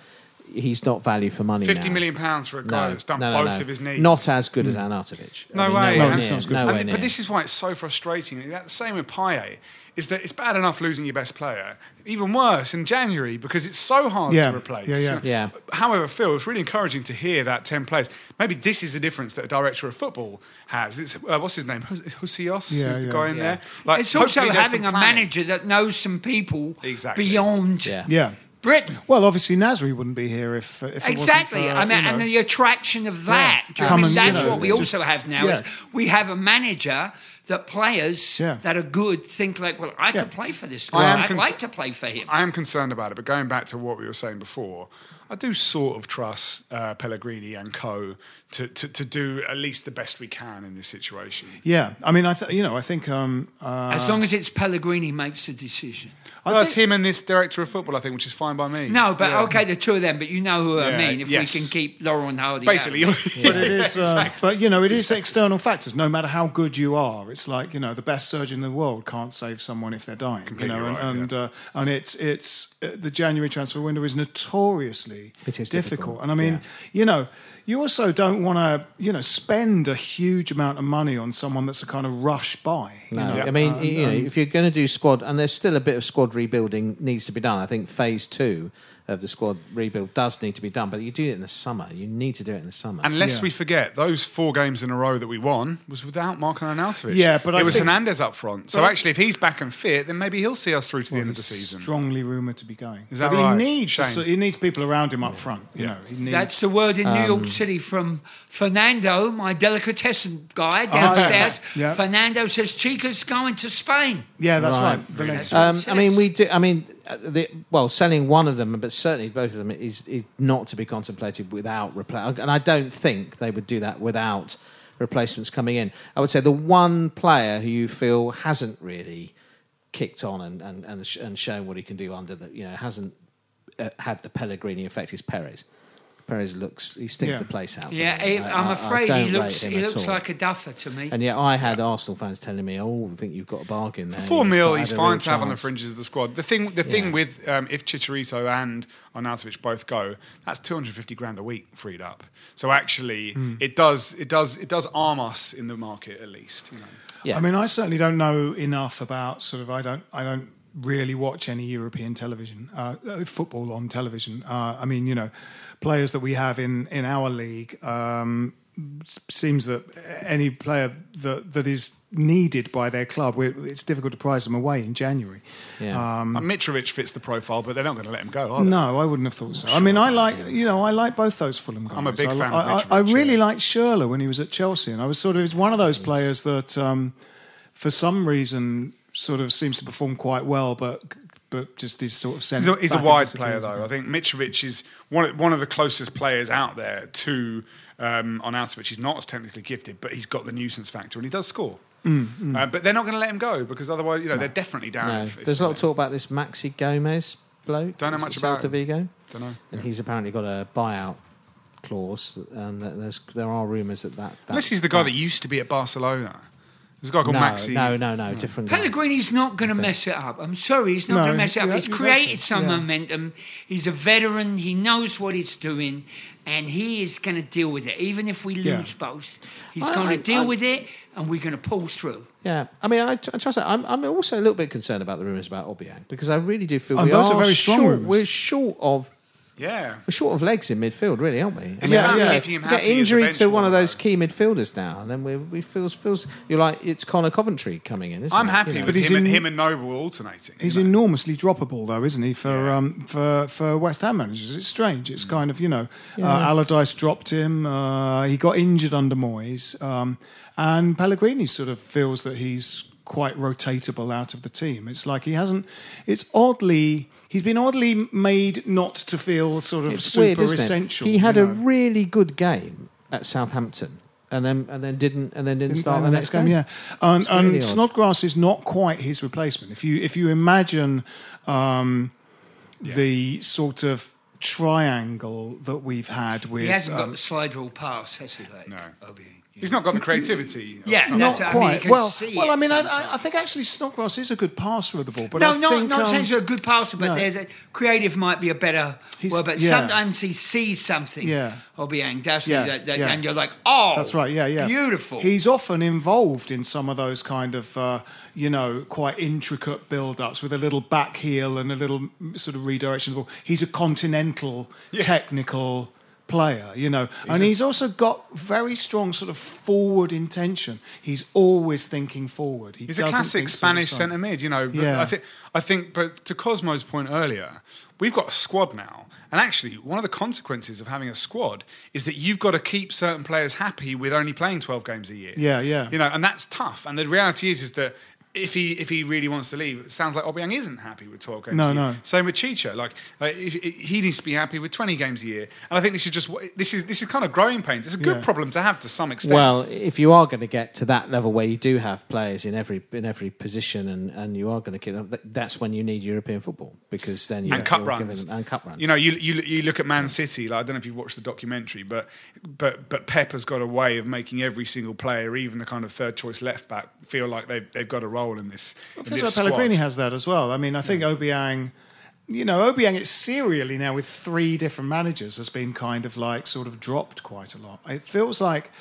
He's not value for money. Fifty now. million pounds for a guy that's done no, no, both no. of his knees. Not as good as Arnautovic. No I mean, way. Nowhere And- not as good. And- but this is why it's so frustrating. That's the same with Payet. Is that it's bad enough losing your best player, even worse in January because it's so hard Yeah. to replace. Yeah, yeah. Yeah. However, Phil, it's really encouraging to hear that ten players. Maybe this is the difference that a director of football has. It's uh, what's his name, Hus- Husillos, Yeah, who's the yeah. guy in there. Like, it's also hopefully having a planning. manager that knows some people Exactly. beyond Yeah. Yeah. Britain. Well, obviously Nasri wouldn't be here if, if it wasn't Exactly. for, I mean, you know- and the attraction of that. Do you know Come what I mean? and, That's you know, what we just- also have now. yeah. Is we have a manager that players Yeah. that are good think like, well, I Yeah. could play for this I guy. I'd cons- like to play for him. I am concerned about it, but going back to what we were saying before, I do sort of trust uh, Pellegrini and co to, to, to do at least the best we can in this situation. Yeah, I mean, I th- you know, I think um, uh, as long as it's Pellegrini makes the decision. I Well, that's think- him and this director of football, I think, which is fine by me. No, but Yeah. okay, the two of them. But you know who I mean. If yes. we can keep Laurel and Hardy, Basically, out. <laughs> but it is, uh, but you know, it is external factors. No matter how good you are, it's like you know, the best surgeon in the world can't save someone if they're dying. Completely you know, and right, and, uh, and it's it's uh, the January transfer window is notoriously It is difficult. difficult, And I mean, you know. You also don't want to, you know, spend a huge amount of money on someone that's a kind of rush buy. you No, know? I mean, Uh, you know, if you're going to do squad, and there's still a bit of squad rebuilding needs to be done. I think phase two of the squad rebuild does need to be done, but you do it in the summer. You need to do it in the summer. Unless Yeah. we forget, those four games in a row that we won was without Marko Arnautovic. Yeah, but it I was think- Hernandez up front. So But- actually, if he's back and fit, then maybe he'll see us through to the Well, end of the season. Strongly rumoured to be going. Is that but right? He needs a- Shame. he needs people around him up front. You Yeah. know, he needs. That's the word in New Um, York City from Fernando, my delicatessen guy Oh, yeah. downstairs. <laughs> Yeah. Fernando says Chica's going to Spain. yeah, that's right. Right. Valencia. Um, I mean, we do. I mean, the, well, selling one of them, but certainly both of them is is not to be contemplated without repla And I don't think they would do that without replacements coming in. I would say the one player who you feel hasn't really kicked on and and and shown what he can do under the you know hasn't uh, had the Pellegrini effect is Perez. Perez looks he stinks Yeah. the place out. for Yeah, me. he, I- I'm I- I afraid don't he looks he looks like a duffer to me. And yet, I had Arsenal fans telling me, "Oh, I think you've got a bargain there." Four He's mil, he's had a real fine to have on the fringes of the squad. The thing, the thing Yeah. with um, if Chicharito and Arnautovic both go, that's 250 grand a week freed up. So actually, Hmm. it does, it does, it does arm us in the market at least. You know. Yeah. I mean, I certainly don't know enough about sort of. I don't. I don't really watch any European television, uh, uh, football on television. Uh, I mean, you know, players that we have in in our league. Um, seems that any player that that is needed by their club, we- it's difficult to prize them away in January. Yeah. Um, Mitrovic fits the profile, but they're not going to let him go, are they? no, I wouldn't have thought so. I mean, I like you know I like both those Fulham guys. I'm a big I, fan I, of I, I really yeah. liked Schürrle when he was at Chelsea, and I was sort of he's one of those players that, um, for some reason, sort of seems to perform quite well, but but just is sort of sent. He's a, he's a wide player, though. I think Mitrovic is one of, one of the closest players out there to um, Arnautovic. He's not as technically gifted, but he's got the nuisance factor and he does score. Mm, Uh, but they're not going to let him go because otherwise, you know, they're definitely down. No, if- if- there's a lot of talk about this Maxi Gomez bloke. Don't know much about Celta him. Vigo. Don't know. And he's apparently got a buyout clause, and there's there are rumours that that. that Unless he's the guy that used to be at Barcelona. There's a guy called no, Maxi. No, no, no, different. guy. Pellegrini's not going to mess it up. I'm sorry, he's not No, going to mess it up. yeah, he's he's created actually- some yeah. momentum. He's a veteran. He knows what he's doing, and he is going to deal with it. Even if we Yeah. lose both, he's going to deal I- with it, and we're going to pull through. Yeah, I mean, I, I trust that. I'm, I'm also a little bit concerned about the rumours about Obiang because I really do feel Oh, we those are are very strong short, rumours. We're short of Yeah. we're short of legs in midfield, really, aren't we? I It's mean, about you know, keeping him get happy as a injury to one of those key midfielders now, and then we we feels feels you're like it's Conor Coventry coming in. Isn't I'm it? happy You know? with he's him, and, in- him and Noble alternating. He's enormously droppable, though, isn't he? For um, for for West Ham managers, it's strange. It's kind of you know, uh, Allardyce dropped him. Uh, he got injured under Moyes, um, and Pellegrini sort of feels that he's quite rotatable out of the team. It's like he hasn't. It's oddly. He's been oddly made not to feel sort of It's super weird, isn't it? essential. He had you a really good game at Southampton, and then and then didn't and then didn't, start in the next game. Yeah, and, really and. Snodgrass is not quite his replacement. If you if you imagine um, the sort of triangle that we've had with He hasn't got um, the slide rule pass, has he? Like, No. Obi? He's not got the creativity. of Yeah, Snodgrass. not That's- I mean, quite. well, well, I mean, I, I, think actually Snodgrass is a good passer of the ball, but no, I not think, not um, saying he's a good passer, but no. there's a creative might be a better He's- word. But yeah. sometimes he sees something. Yeah. Obiang, doesn't Yeah. That, that, yeah. And you're like, oh, That's right. Yeah, yeah. beautiful. He's often involved in some of those kind of, uh, you know, quite intricate build-ups with a little back heel and a little sort of redirection. of the ball. He's a continental, technical player, you know, and he's also got very strong sort of forward intention. He's always thinking forward. He He's a classic think sort of Spanish side. centre mid, you know. Yeah. I think, I think, but to Kosmo's point earlier, we've got a squad now, and actually, one of the consequences of having a squad is that you've got to keep certain players happy with only playing twelve games a year. Yeah, yeah. You know, and that's tough. And the reality is, is that. If he if he really wants to leave, it sounds like Obiang isn't happy with twelve games. No, a year. no. Same with Chicha. Like, like if- if- he needs to be happy with twenty games a year. And I think this is just this is. This is kind of growing pains. It's a good Yeah. problem to have to some extent. Well, if you are going to get to that level where you do have players in every in every position, and, and you are going to get them, that's when you need European football because then you and cup runs giving them- and cup runs. You know, you, you you look at Man City. Like I don't know if you've watched the documentary, but but but Pep has got a way of making every single player, even the kind of third choice left back, feel like they've they've got a role in this. in feels this like Pellegrini has that as well. I mean, I think Obiang, you know, Obiang, it's serially now with three different managers has been kind of like sort of dropped quite a lot. It feels like,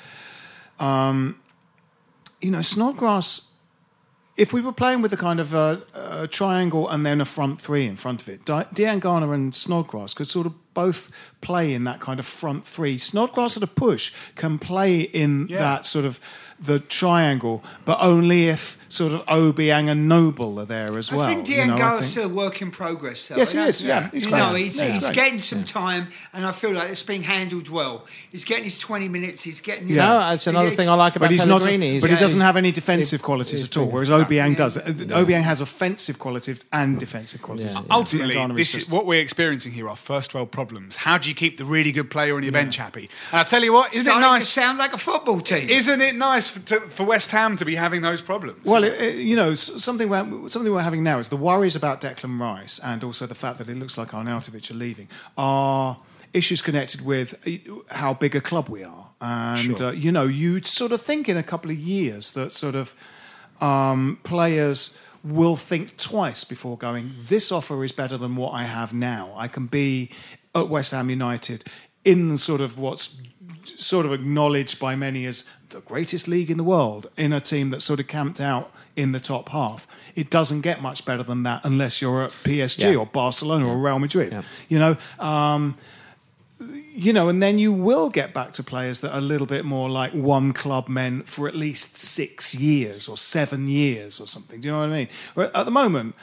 um, you know, Snodgrass. If we were playing with a kind of a, a triangle and then a front three in front of it, Di- Diangana and Snodgrass could sort of both play in that kind of front three. Snodgrass at a push can play in Yeah. that sort of the triangle, but only if sort of Obiang and Noble are there as well. I think you know, I still a work in progress. Though. Yes, he is, yeah, he's you great. know, he's, Yeah, he's he's great. getting some time, and I feel like it's being handled well. He's getting his twenty minutes. He's getting. you No, know, that's another he's- thing I like about But he's not. Pellegrini. But he doesn't he's- have any defensive he- qualities at all, whereas Obiang does. Obiang has offensive qualities and defensive qualities. Yeah, yeah. Ultimately, Garner this is what we're experiencing here are first world problems. How do you keep the really good player on your bench happy? And I tell you what, isn't it starting nice? sound like a football team. Isn't it nice for, for West Ham to be having those problems? Well, it, it- you know, something we're, something we're having now is the worries about Declan Rice and also the fact that it looks like Arnautovic are leaving are issues connected with uh, how big a club we are. And, uh, you know, you'd sort of think in a couple of years that sort of um, players will think twice before going, this offer is better than what I have now. I can be at West Ham United in sort of what's sort of acknowledged by many as the greatest league in the world in a team that's sort of camped out in the top half. It doesn't get much better than that unless you're at PSG Yeah. or Barcelona or Real Madrid. Yeah. You know, um, you know, and then you will get back to players that are a little bit more like one club men for at least six years or seven years or something. Do you know what I mean? At the moment,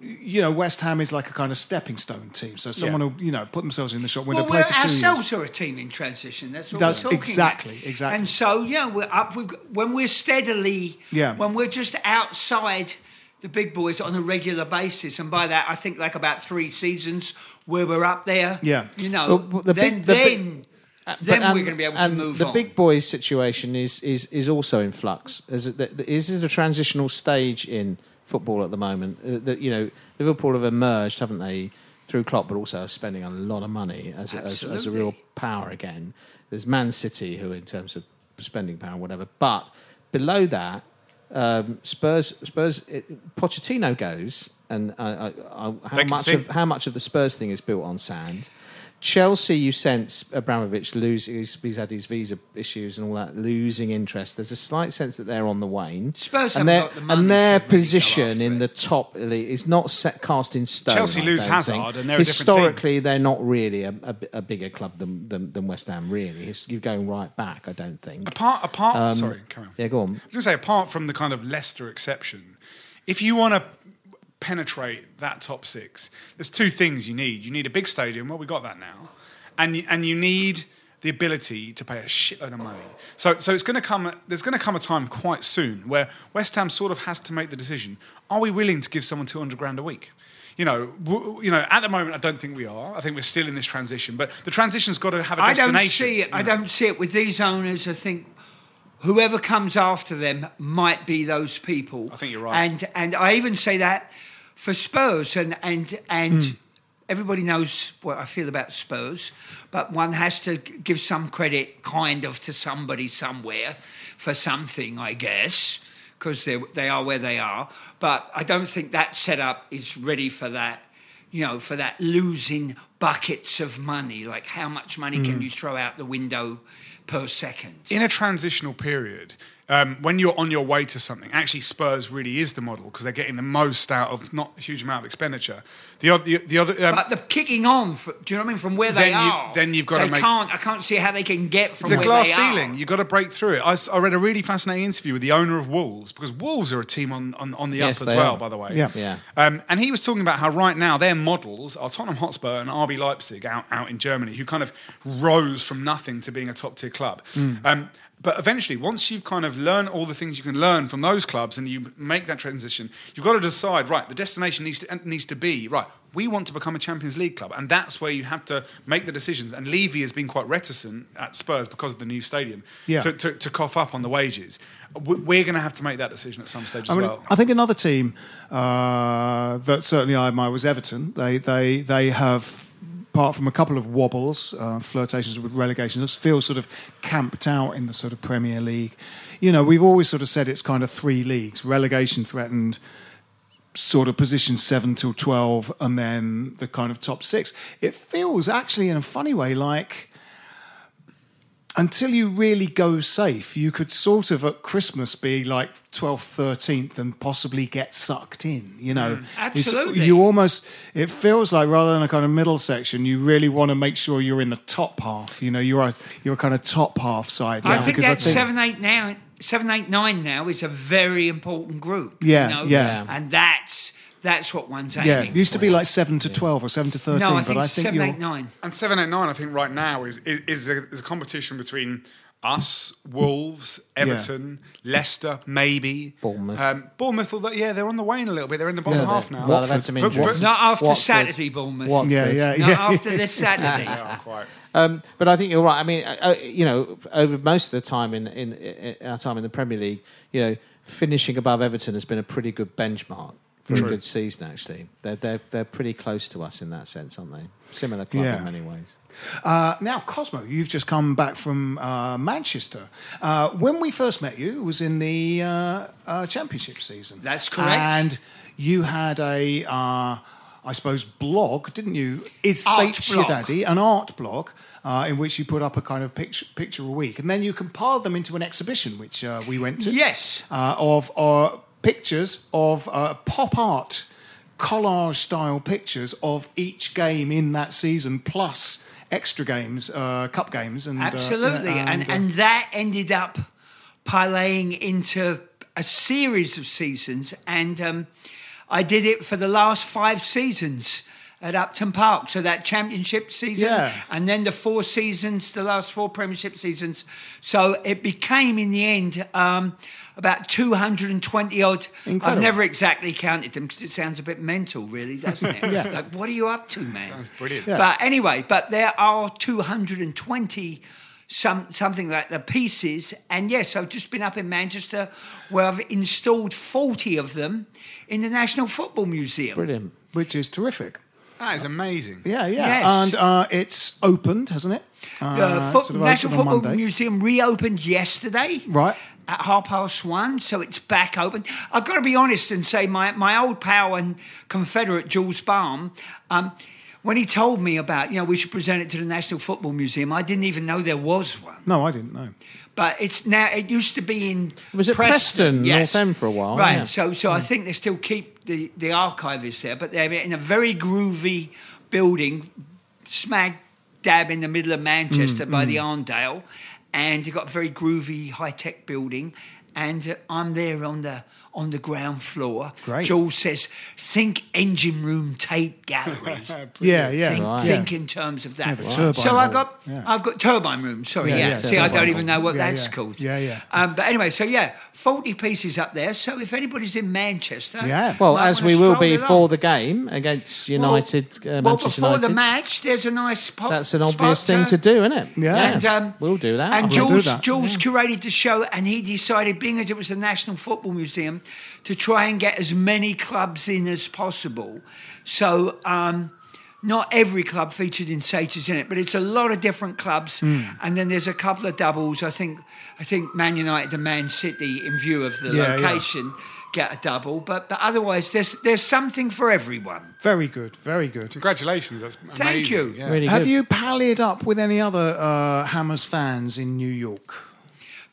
you know, West Ham is like a kind of stepping stone team. So someone will, you know, put themselves in the shop window, Well, play for two ourselves years. are a team in transition. That's what That's we're talking exactly, about. exactly. And so, yeah, we're up. We've, got- when we're steadily, Yeah. when we're just outside the big boys on a regular basis, and by that I think like about three seasons where we're up there. Yeah. you know, Well, well, the then big- the big- then, Uh, then but, um, we're going to be able to move the on. big boys situation is is is also in flux. Is it that- is this a transitional stage in football at the moment? Uh, That you know, Liverpool have emerged, haven't they, through Klopp, but also spending a lot of money as a, as, as a real power again. There's Man City, who in terms of spending power, and whatever, but below that. Um, Spurs, Spurs, it, Pochettino goes, and uh, uh, uh, how much of how much of the Spurs thing is built on sand? Chelsea, you sense Abramovich losing. He's, he's had his visa issues and all that, losing interest. There's a slight sense that they're on the wane. Spurs and their, the and their really position in it. the top elite is not set cast in stone. Chelsea lose Hazard think. and they're historically they're not really a, a, a bigger club than, than, than West Ham. Really, you're going right back. I don't think. Apart, apart. Um, sorry, carry on. Yeah, go on. I was going to say, apart from the kind of Leicester exception, if you want to penetrate that top six, there's two things you need. You need a big stadium. Well, we got that now, and you, and you need the ability to pay a shitload of money. So, so it's going to come. There's going to come a time quite soon where West Ham sort of has to make the decision: Are we willing to give someone 200 grand a week? You know, w- you know. At the moment, I don't think we are. I think we're still in this transition, but the transition's got to have a destination. I don't see it. you I don't see it with these owners. I think whoever comes after them might be those people. I think you're right. And and I even say that for Spurs and and and. Hmm. Everybody knows what I feel about Spurs, but one has to give some credit, kind of, to somebody somewhere for something, I guess, because they they are where they are. But I don't think that setup is ready for that you know, for that losing buckets of money. Like, how much money Hmm. can you throw out the window per second? in a transitional period, um, when you're on your way to something, actually Spurs really is the model because they're getting the most out of not a huge amount of expenditure. The other, the, the other, um, But the kicking on, for, do you know what I mean? From where they Then you- are, then you've gotta make- Can't, I can't see how they can get from it's a where glass they ceiling. Are. You've got to break through it. I read a really fascinating interview with the owner of Wolves because Wolves are a team on, on, on the Yes, up as well, are. by the way. Yeah. Yeah. Um, and he was talking about how right now their models are Tottenham Hotspur and RB Leipzig out, out in Germany, who kind of rose from nothing to being a top tier club. Um, but eventually, once you've kind of learned all the things you can learn from those clubs and you make that transition, you've got to decide, right, the destination needs to, needs to be, right, we want to become a Champions League club. And that's where you have to make the decisions. And Levy has been quite reticent at Spurs because of the new stadium Yeah. to, to, to cough up on the wages. We- We're going to have to make that decision at some stage I as mean, well. I think another team uh, that certainly I admire was Everton. They they they have, apart from a couple of wobbles, uh, flirtations with relegation, just feel sort of camped out in the sort of Premier League. You know, we've always sort of said it's kind of three leagues: relegation threatened, sort of position seven till twelve, and then the kind of top six. It feels actually, in a funny way, like until you really go safe, you could sort of at Christmas be like 12th, 13th and possibly get sucked in, you know. Mm, it's- absolutely. you almost, it feels like rather than a kind of middle section, you really want to make sure you're in the top half, you know, you're a, you're a kind of top half side. I now, think because that seven, eight now, seven, eight, nine now is a very important group. Yeah, you know? yeah. and that's that's what one's aiming. Yeah, it used to be like 7 to 12 or 7 to 13, no, I but think, I think seven, you're. eight, nine. And seven eight nine, I think right now is is, is, a, is a competition between us, Wolves, Everton, Leicester, maybe Bournemouth. Um, Bournemouth, although yeah, they're on the wane a little bit. They're in the bottom Yeah, half now. well, they've had some But- but- Not after Watford. Saturday, Bournemouth. Watford. Yeah, yeah, Not yeah. after this <laughs> Saturday. Yeah, quite. Um, but I think you're right. I mean, uh, uh, you know, over most of the time in, in, in our time in the Premier League, you know, finishing above Everton has been a pretty good benchmark for a good season. Actually, they're they're they're pretty close to us in that sense, aren't they? Similar club Yeah. in many ways. Uh, now, Kosmo, you've just come back from uh, Manchester. Uh, when we first met you, it was in the uh, uh, championship season. That's correct. And you had a, uh, I suppose, blog, didn't you? Is Art Sate. Daddy, an art blog. Uh, in which you put up a kind of picture, picture a week, and then you compiled them into an exhibition, which uh, we went to. Yes. uh, of pictures of uh, pop art, collage style pictures of each game in that season, plus extra games, uh, cup games, and uh, Absolutely, yeah, and uh, and that ended up parlaying into a series of seasons, and um, I did it for the last five seasons at Upton Park. So that championship season, Yeah. and then the four seasons, the last four Premiership seasons. So it became, in the end, um, about 220 odd. I've never exactly counted them because it sounds a bit mental, really, doesn't it? <laughs> Yeah. Like, what are you up to, man? brilliant. Yeah. But anyway, but there are 220 some something like the pieces, and yes, I've just been up in Manchester where I've installed 40 of them in the National Football Museum. Brilliant. which is terrific. That is amazing. Yeah, yeah, Yes. and uh, it's opened, hasn't it? The Uh, Fo- sort of National Football Monday. Museum reopened yesterday. Right. At half past one, so it's back open. I've got to be honest and say, my, my old pal and Confederate Jules Balme, um, when he told me about, you know, we should present it to the National Football Museum, I didn't even know there was one. No, I didn't know. But it's now. It used to be in. Was it Preston, yes North End for a while, Right. yeah. So, so I think they still keep the the archive is there, but they're in a very groovy building, smack dab in the middle of Manchester Mm, by the Arndale, and you've got a very groovy high tech building, and uh, I'm there on the. On the ground floor, Great. Jules says, "Think engine room, Tate Gallery." <laughs> Yeah, yeah, think, Right. think yeah. in terms of that. Yeah, the turbine so I got, yeah. I've got turbine room. Sorry, Yeah, yeah. yeah, See, I don't even know what Yeah, that's yeah. called. Yeah, yeah. Um, but anyway, so yeah, forty pieces up there. So if anybody's in Manchester, Yeah. Well, as we will be for the game against United, Well, uh, well, before United. the match, there's a nice pop. That's an spot, obvious thing uh, to do, isn't it? Yeah. And um, we'll do that. And We'll do Jules, that, Jules curated the show, and he decided, being as it was the National Football Museum, to try and get as many clubs in as possible. So. Um, not every club featured in Sages in it, but it's a lot of different clubs, Hmm. and then there's a couple of doubles. I think, I think Man United and Man City, in view of the Yeah, yeah. location, get a double. But, but otherwise, there's there's something for everyone. Very good, very good. Congratulations. That's amazing. Thank you. Yeah. Really Have good. you pallied up with any other uh, Hammers fans in New York?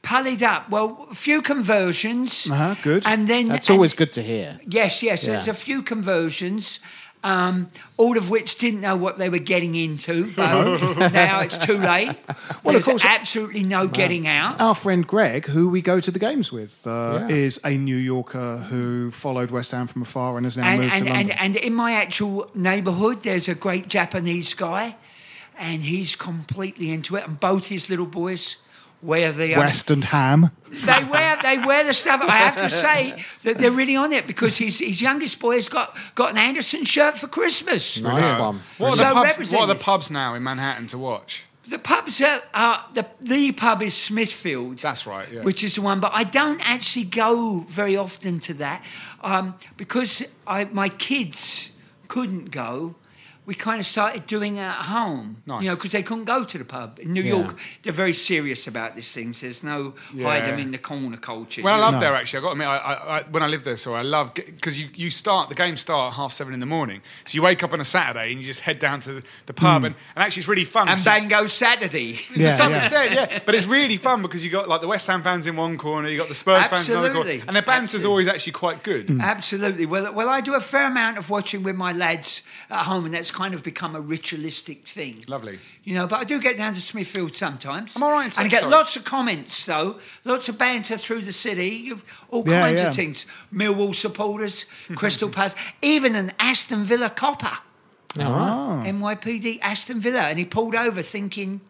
Pallied up. Well, a few conversions. Uh-huh, good. And then That's and- always good to hear. Yes, yes. There's a few conversions, um, all of which didn't know what they were getting into. But <laughs> now it's too late. Well, of course- absolutely no getting out. Our friend Greg, who we go to the games with, uh, Yeah. is a New Yorker who followed West Ham from afar and has now And, moved and, to London. and, and in my actual neighbourhood, there's a great Japanese guy, and he's completely into it. And both his little boys wear the um, West and Ham. they wear they wear the stuff. I have to say that they're really on it because his his youngest boy has got got an Anderson shirt for Christmas. Nice one. What are, So the pubs, what are the pubs now in Manhattan to watch? The pubs are, are the the pub is Smithfield. That's right, yeah. Which is the one, but I don't actually go very often to that um, because I my kids couldn't go. We kind of started doing it at home, Nice. you know, because they couldn't go to the pub in New Yeah. York. They're very serious about these things. There's no hide them in the corner culture. Well, I love know. there actually. I got to admit, I, I, I, when I lived there, so I love because you, you start the game start at half seven in the morning. So you wake up on a Saturday and you just head down to the, the pub, hmm. and, and actually it's really fun. and So- Bango Saturday. <laughs> to <laughs> Yeah, some yeah. extent, yeah. But it's really fun because you got like the West Ham fans in one corner, you got the Spurs fans in another corner, and their banter's Absolutely. always actually quite good. Absolutely. Well, well, I do a fair amount of watching with my lads at home, and that's kind of become a ritualistic thing. Lovely. You know, but I do get down to Smithfield sometimes. I'm all right And I get sorry. lots of comments, though, lots of banter through the city, all Yeah, kinds yeah. of things. Millwall supporters, Crystal Palace, even an Aston Villa copper. All right. Ah. NYPD Aston Villa, and he pulled over thinking,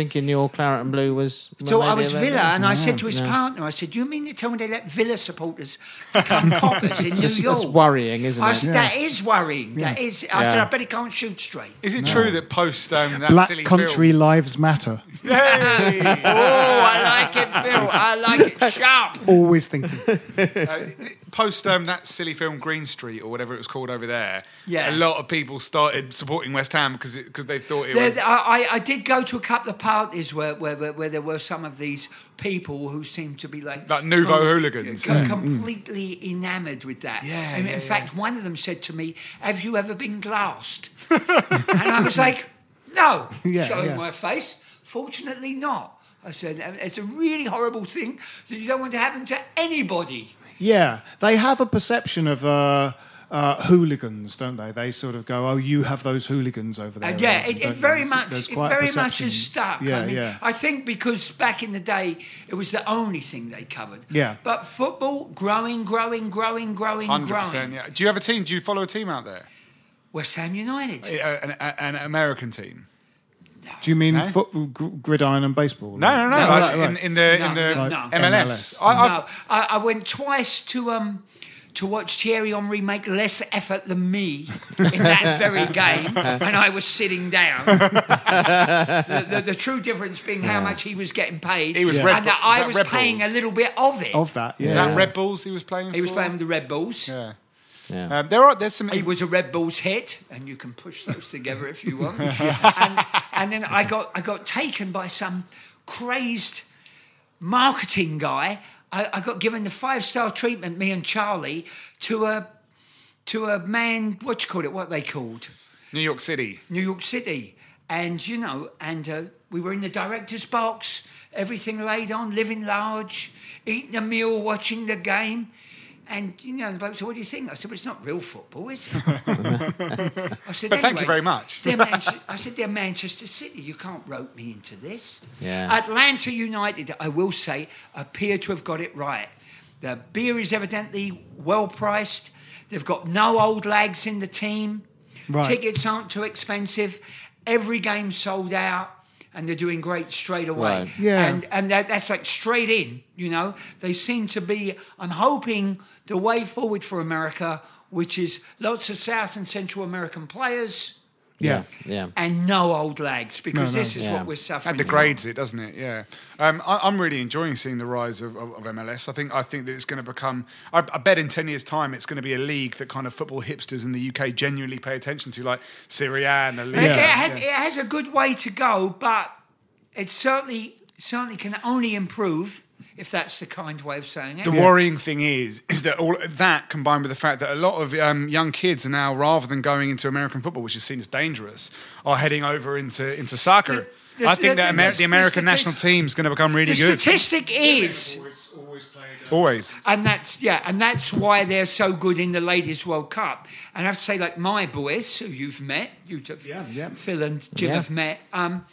Thinking your claret and blue was. well, thought I was Villa, and I said to his no. partner, I said, "Do you mean they tell me they let Villa supporters become <laughs> coppers in New York?" that's worrying, isn't I it? said, That is worrying. That is. I said, I bet he can't shoot straight. Is it true that post um, that Black silly Country film, Lives Matter. Hey! <laughs> oh, I like it, Phil. I like it <laughs> sharp. Always thinking. Uh, post um, that silly film Green Street or whatever it was called over there, Yeah. a lot of people started supporting West Ham because because they thought it There, was. I, I- I did go to a couple of parties where, where, where, where there were some of these people who seemed to be like Like nouveau hooligans. com- completely enamoured with that. Yeah, And yeah, in yeah. fact, one of them said to me, "Have you ever been glassed?" <laughs> and I was like, "No," <laughs> Yeah, showing yeah. my face. Fortunately, not. I said, "It's a really horrible thing that you don't want to happen to anybody." Yeah, they have a perception of uh, uh, hooligans, don't they? They sort of go, "Oh, you have those hooligans over there." Uh, yeah, don't it, it very There's- much, there's it quite a very much perception. has stuck. Yeah, I mean, yeah. I think because back in the day, it was the only thing they covered. Yeah. But football, growing, growing, growing, growing, Hundred growing. Yeah. Do you have a team? Do you follow a team out there? West Ham United. Uh, An, an American team? Do you mean No? foot, gr- gridiron and baseball? No, no, no. Like right, in, in the No, in the no, no. MLS. MLS. I, I've- I, I went twice to um to watch Thierry Henry make less effort than me in that very game, and I was sitting down. the, the, the true difference being how much he was getting paid, He was Yeah. Red and Bull- that I that was paying Bulls? a little bit of it. Of that, yeah. Is that Red Bulls he was playing? he was playing with the Red Bulls. Yeah. Yeah. Um, there are there's some. He was a Red Bulls hit, and you can push those together if you want. <laughs> and, and then I got I got taken by some crazed marketing guy. I, I got given the five star treatment, me and Charlie, to a to a man. What you call it? What they called New York City. New York City, and you know, and uh, we were in the director's box, everything laid on, living large, eating a meal, watching the game. And you know, the bloke said, "What do you think?" I said, "Well, it's not real football, is it?" <laughs> I said, But thank you very much." they're Manche- I said, "They're Manchester City. You can't rope me into this." Yeah. Atlanta United, I will say, appear to have got it right. The beer is evidently well priced. They've got no old lags in the team. Right. Tickets aren't too expensive. Every game sold out, and they're doing great straight away. Right. Yeah. And and that, that's like straight in. You know, they seem to be. I'm hoping the way forward for America, which is lots of South and Central American players. Yeah. Yeah. And no old lags because No, no. this is Yeah. what we're suffering. That degrades it, doesn't it? Yeah. Um, I, I'm really enjoying seeing the rise of, of, of MLS. I think I think that it's going to become. I, I bet in ten years' time, it's going to be a league that kind of football hipsters in the UK genuinely pay attention to, like Serie A and the It, league. it, has, it has a good way to go, but it certainly certainly can only improve if that's the kind way of saying it. The worrying thing is, is that all that combined with the fact that a lot of um, young kids are now, rather than going into American football, which is seen as dangerous, are heading over into into soccer. The- the- I think the- that Amer- the- the American the national team is going to become really the good. The statistic is, Always. and that's yeah, and that's why they're so good in the ladies' World Cup. And I have to say, like my boys, who you've met, you two, Yeah, yeah. Phil and Jim Yeah. have met. Um,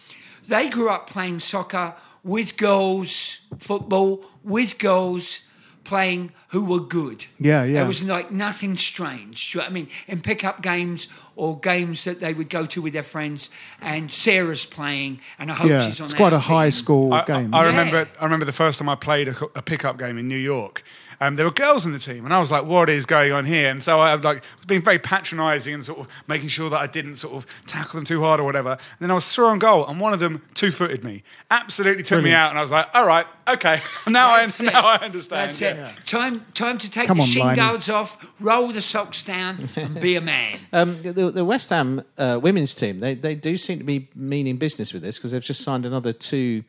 they grew up playing soccer with girls, football with girls playing who were good. Yeah, yeah. There was like nothing strange. Do you know what I mean? In pickup games or games that they would go to with their friends, and Sarah's playing, and I hope Yeah, she's on it's quite a our high school I, game. I, I Yeah. remember. I remember the first time I played a, a pickup game in New York. Um, there were girls in the team, and I was like, "What is going on here?" And so I was like, was being very patronising and sort of making sure that I didn't sort of tackle them too hard or whatever. And then I was through on goal, and one of them two-footed me, absolutely took me out, and I was like, "All right, okay, <laughs> <laughs> now I it. now I understand." That's yeah. it. Time, time to take Come the on, shin guards off, roll the socks down, and be a man. <laughs> Um, the, the West Ham uh, women's team, they, they do seem to be meaning business with this because they've just signed another two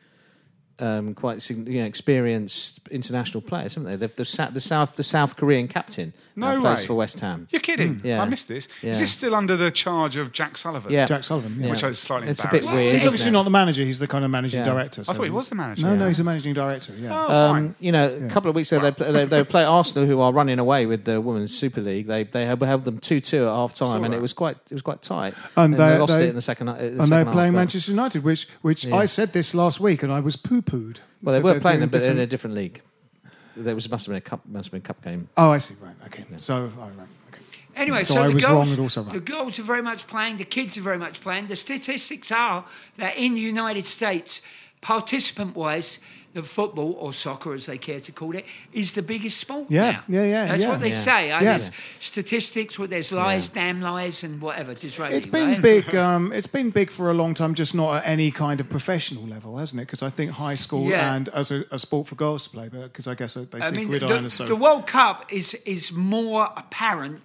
um, quite you know, experienced international players, haven't they? They've, the, Sa- the South the South Korean captain No uh, plays way. for West Ham. You're kidding? Yeah. I missed this. Yeah. Is this still under the charge of Jack Sullivan? Yeah, Jack Sullivan, yeah. Which is slightly It's a bit weird. He's obviously it? not the manager. He's the kind of managing Yeah. director. so I thought he was the manager. No, no, he's the managing director. Yeah. Oh, fine. Um, you know, a couple of weeks ago, they, they, they play Arsenal, who are running away with the Women's Super League. They they held held them two two at half time, and that. it was quite it was quite tight. And they, they- lost they- it in the second. uh, the and second they're playing but- Manchester United, which which I said this last week, and I was poo pooed. Well, they were playing them, but in a different league. There was must have been a cup must have been a cup game. Oh, I see. Right. Okay. So, oh, right. Okay. Anyway, So so, the girls, wrong also right. the girls are very much playing. The kids are very much playing. The statistics are that in the United States, participant-wise, the football or soccer, as they care to call it, is the biggest sport Yeah, now. yeah, yeah, That's yeah. what they Yeah. say. Yeah. There's statistics. Where there's lies, damn lies, and whatever. Disraeli, It's been right? big. <laughs> Um, it's been big for a long time, just not at any kind of professional level, hasn't it? Because I think high school Yeah. and as a, a sport for girls to play, because I guess they I see mean, gridiron the, so. the World Cup is is more apparent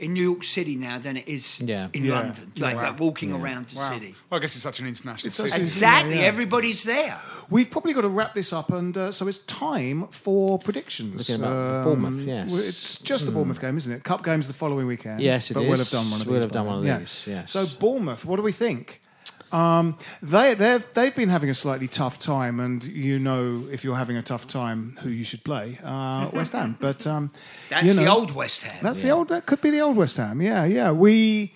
in New York City now than it is Yeah. in Yeah. London. Like, Wow. like walking around the Wow. city. Well, I guess it's such an international It's city. Exactly. yeah. Everybody's there. We've probably got to wrap this up, and uh, so it's time for predictions. Looking about Bournemouth, yes. It's just the Bournemouth game, isn't it? Cup game's the following weekend. Yes, it but we'll have done one of We'll these. have done one of then. these, yes. So Bournemouth, what do we think? Um, they they've they've been having a slightly tough time, and you know if you're having a tough time, who you should play, uh, West Ham. <laughs> But um, That's you the old West Ham. That's the old. That could be the old West Ham. Yeah, yeah. We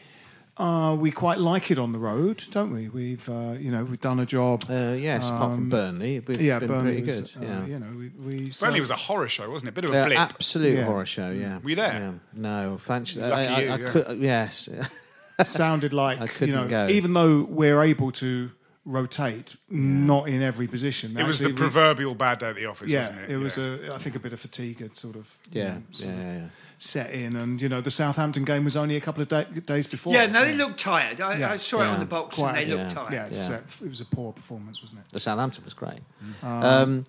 uh, we quite like it on the road, don't we? We've uh, you know we've done a job. Uh, yes, apart from Um, Burnley, we've yeah, been Burnley pretty was, good. uh, yeah. you know, we, we Burnley was a horror show, wasn't it? Bit of a Yeah, blip. absolute Yeah. horror show. Yeah, Were you there? Yeah. No, thanks. Lucky I, I, you, I yeah. could, yes, <laughs> sounded like I you couldn't know, go. even though we're able to rotate, not in every position. It was the we- proverbial bad day at the office, Yeah, wasn't it? it was Yeah. a. I think a bit of fatigue had sort of you yeah, know, sort yeah, of yeah, yeah. set in, and you know the Southampton game was only a couple of da- days before. Yeah, no, they looked tired. I, Yeah. I saw it on the box Quite- and they looked tired. yeah, it's, Yeah. uh, it was a poor performance, wasn't it? The Southampton was great. Um,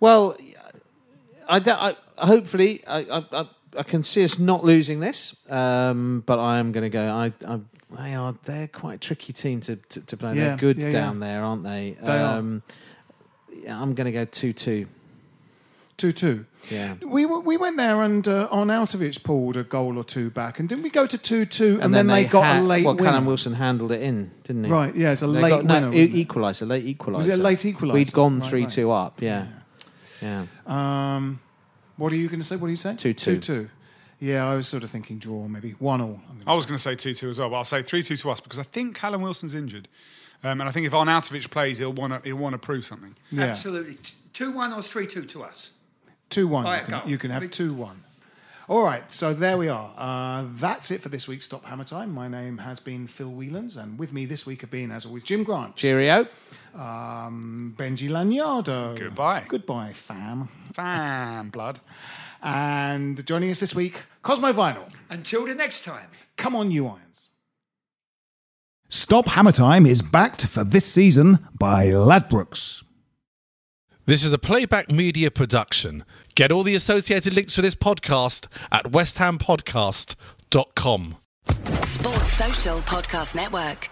well, I, d- I- hopefully I, I, I, I can see us not losing this, um, but I am going to go. I, I, they are they're quite a tricky team to, to, to play. Yeah, they're good yeah, yeah. down there, aren't they? They are. um, yeah, I'm going to go two two. Two two. Yeah. We we went there and uh, Arnautovic pulled a goal or two back, and didn't we go to two two? And, then, they, got had- a late Well, winner. Callum Wilson handled it in, didn't he? Right, yeah, it's a They late got, winner. it? equaliser, late equaliser. Was it a late equaliser? We'd gone Right, three right. two up. Yeah, yeah. Um, what are you going to say? What are you saying? 2-2. Two two. Yeah, I was sort of thinking draw, maybe one all. I'm gonna I was going to say 2 2 as well, but I'll say 3 2 to us because I think Callum Wilson's injured. Um, and I think if Arnautovic plays, he'll want to he'll want to prove something. Yeah. Absolutely. Two one or three two to us. Two one. By You can, you can have We- two one. All right, so there we are. Uh, that's it for this week's Stop Hammer Time. My name has been Phil Wheelans, and with me this week have been, as always, Jim Grant, Cheerio. um, Benji Lanyado. Goodbye. Goodbye, fam. Fan blood. And joining us this week, Kosmo Vinyl. Until the next time. Come on, you irons. Stop Hammer Time is backed for this season by Ladbrokes. This is a playback media production. Get all the associated links for this podcast at westhampodcast.com. Sports Social Podcast Network.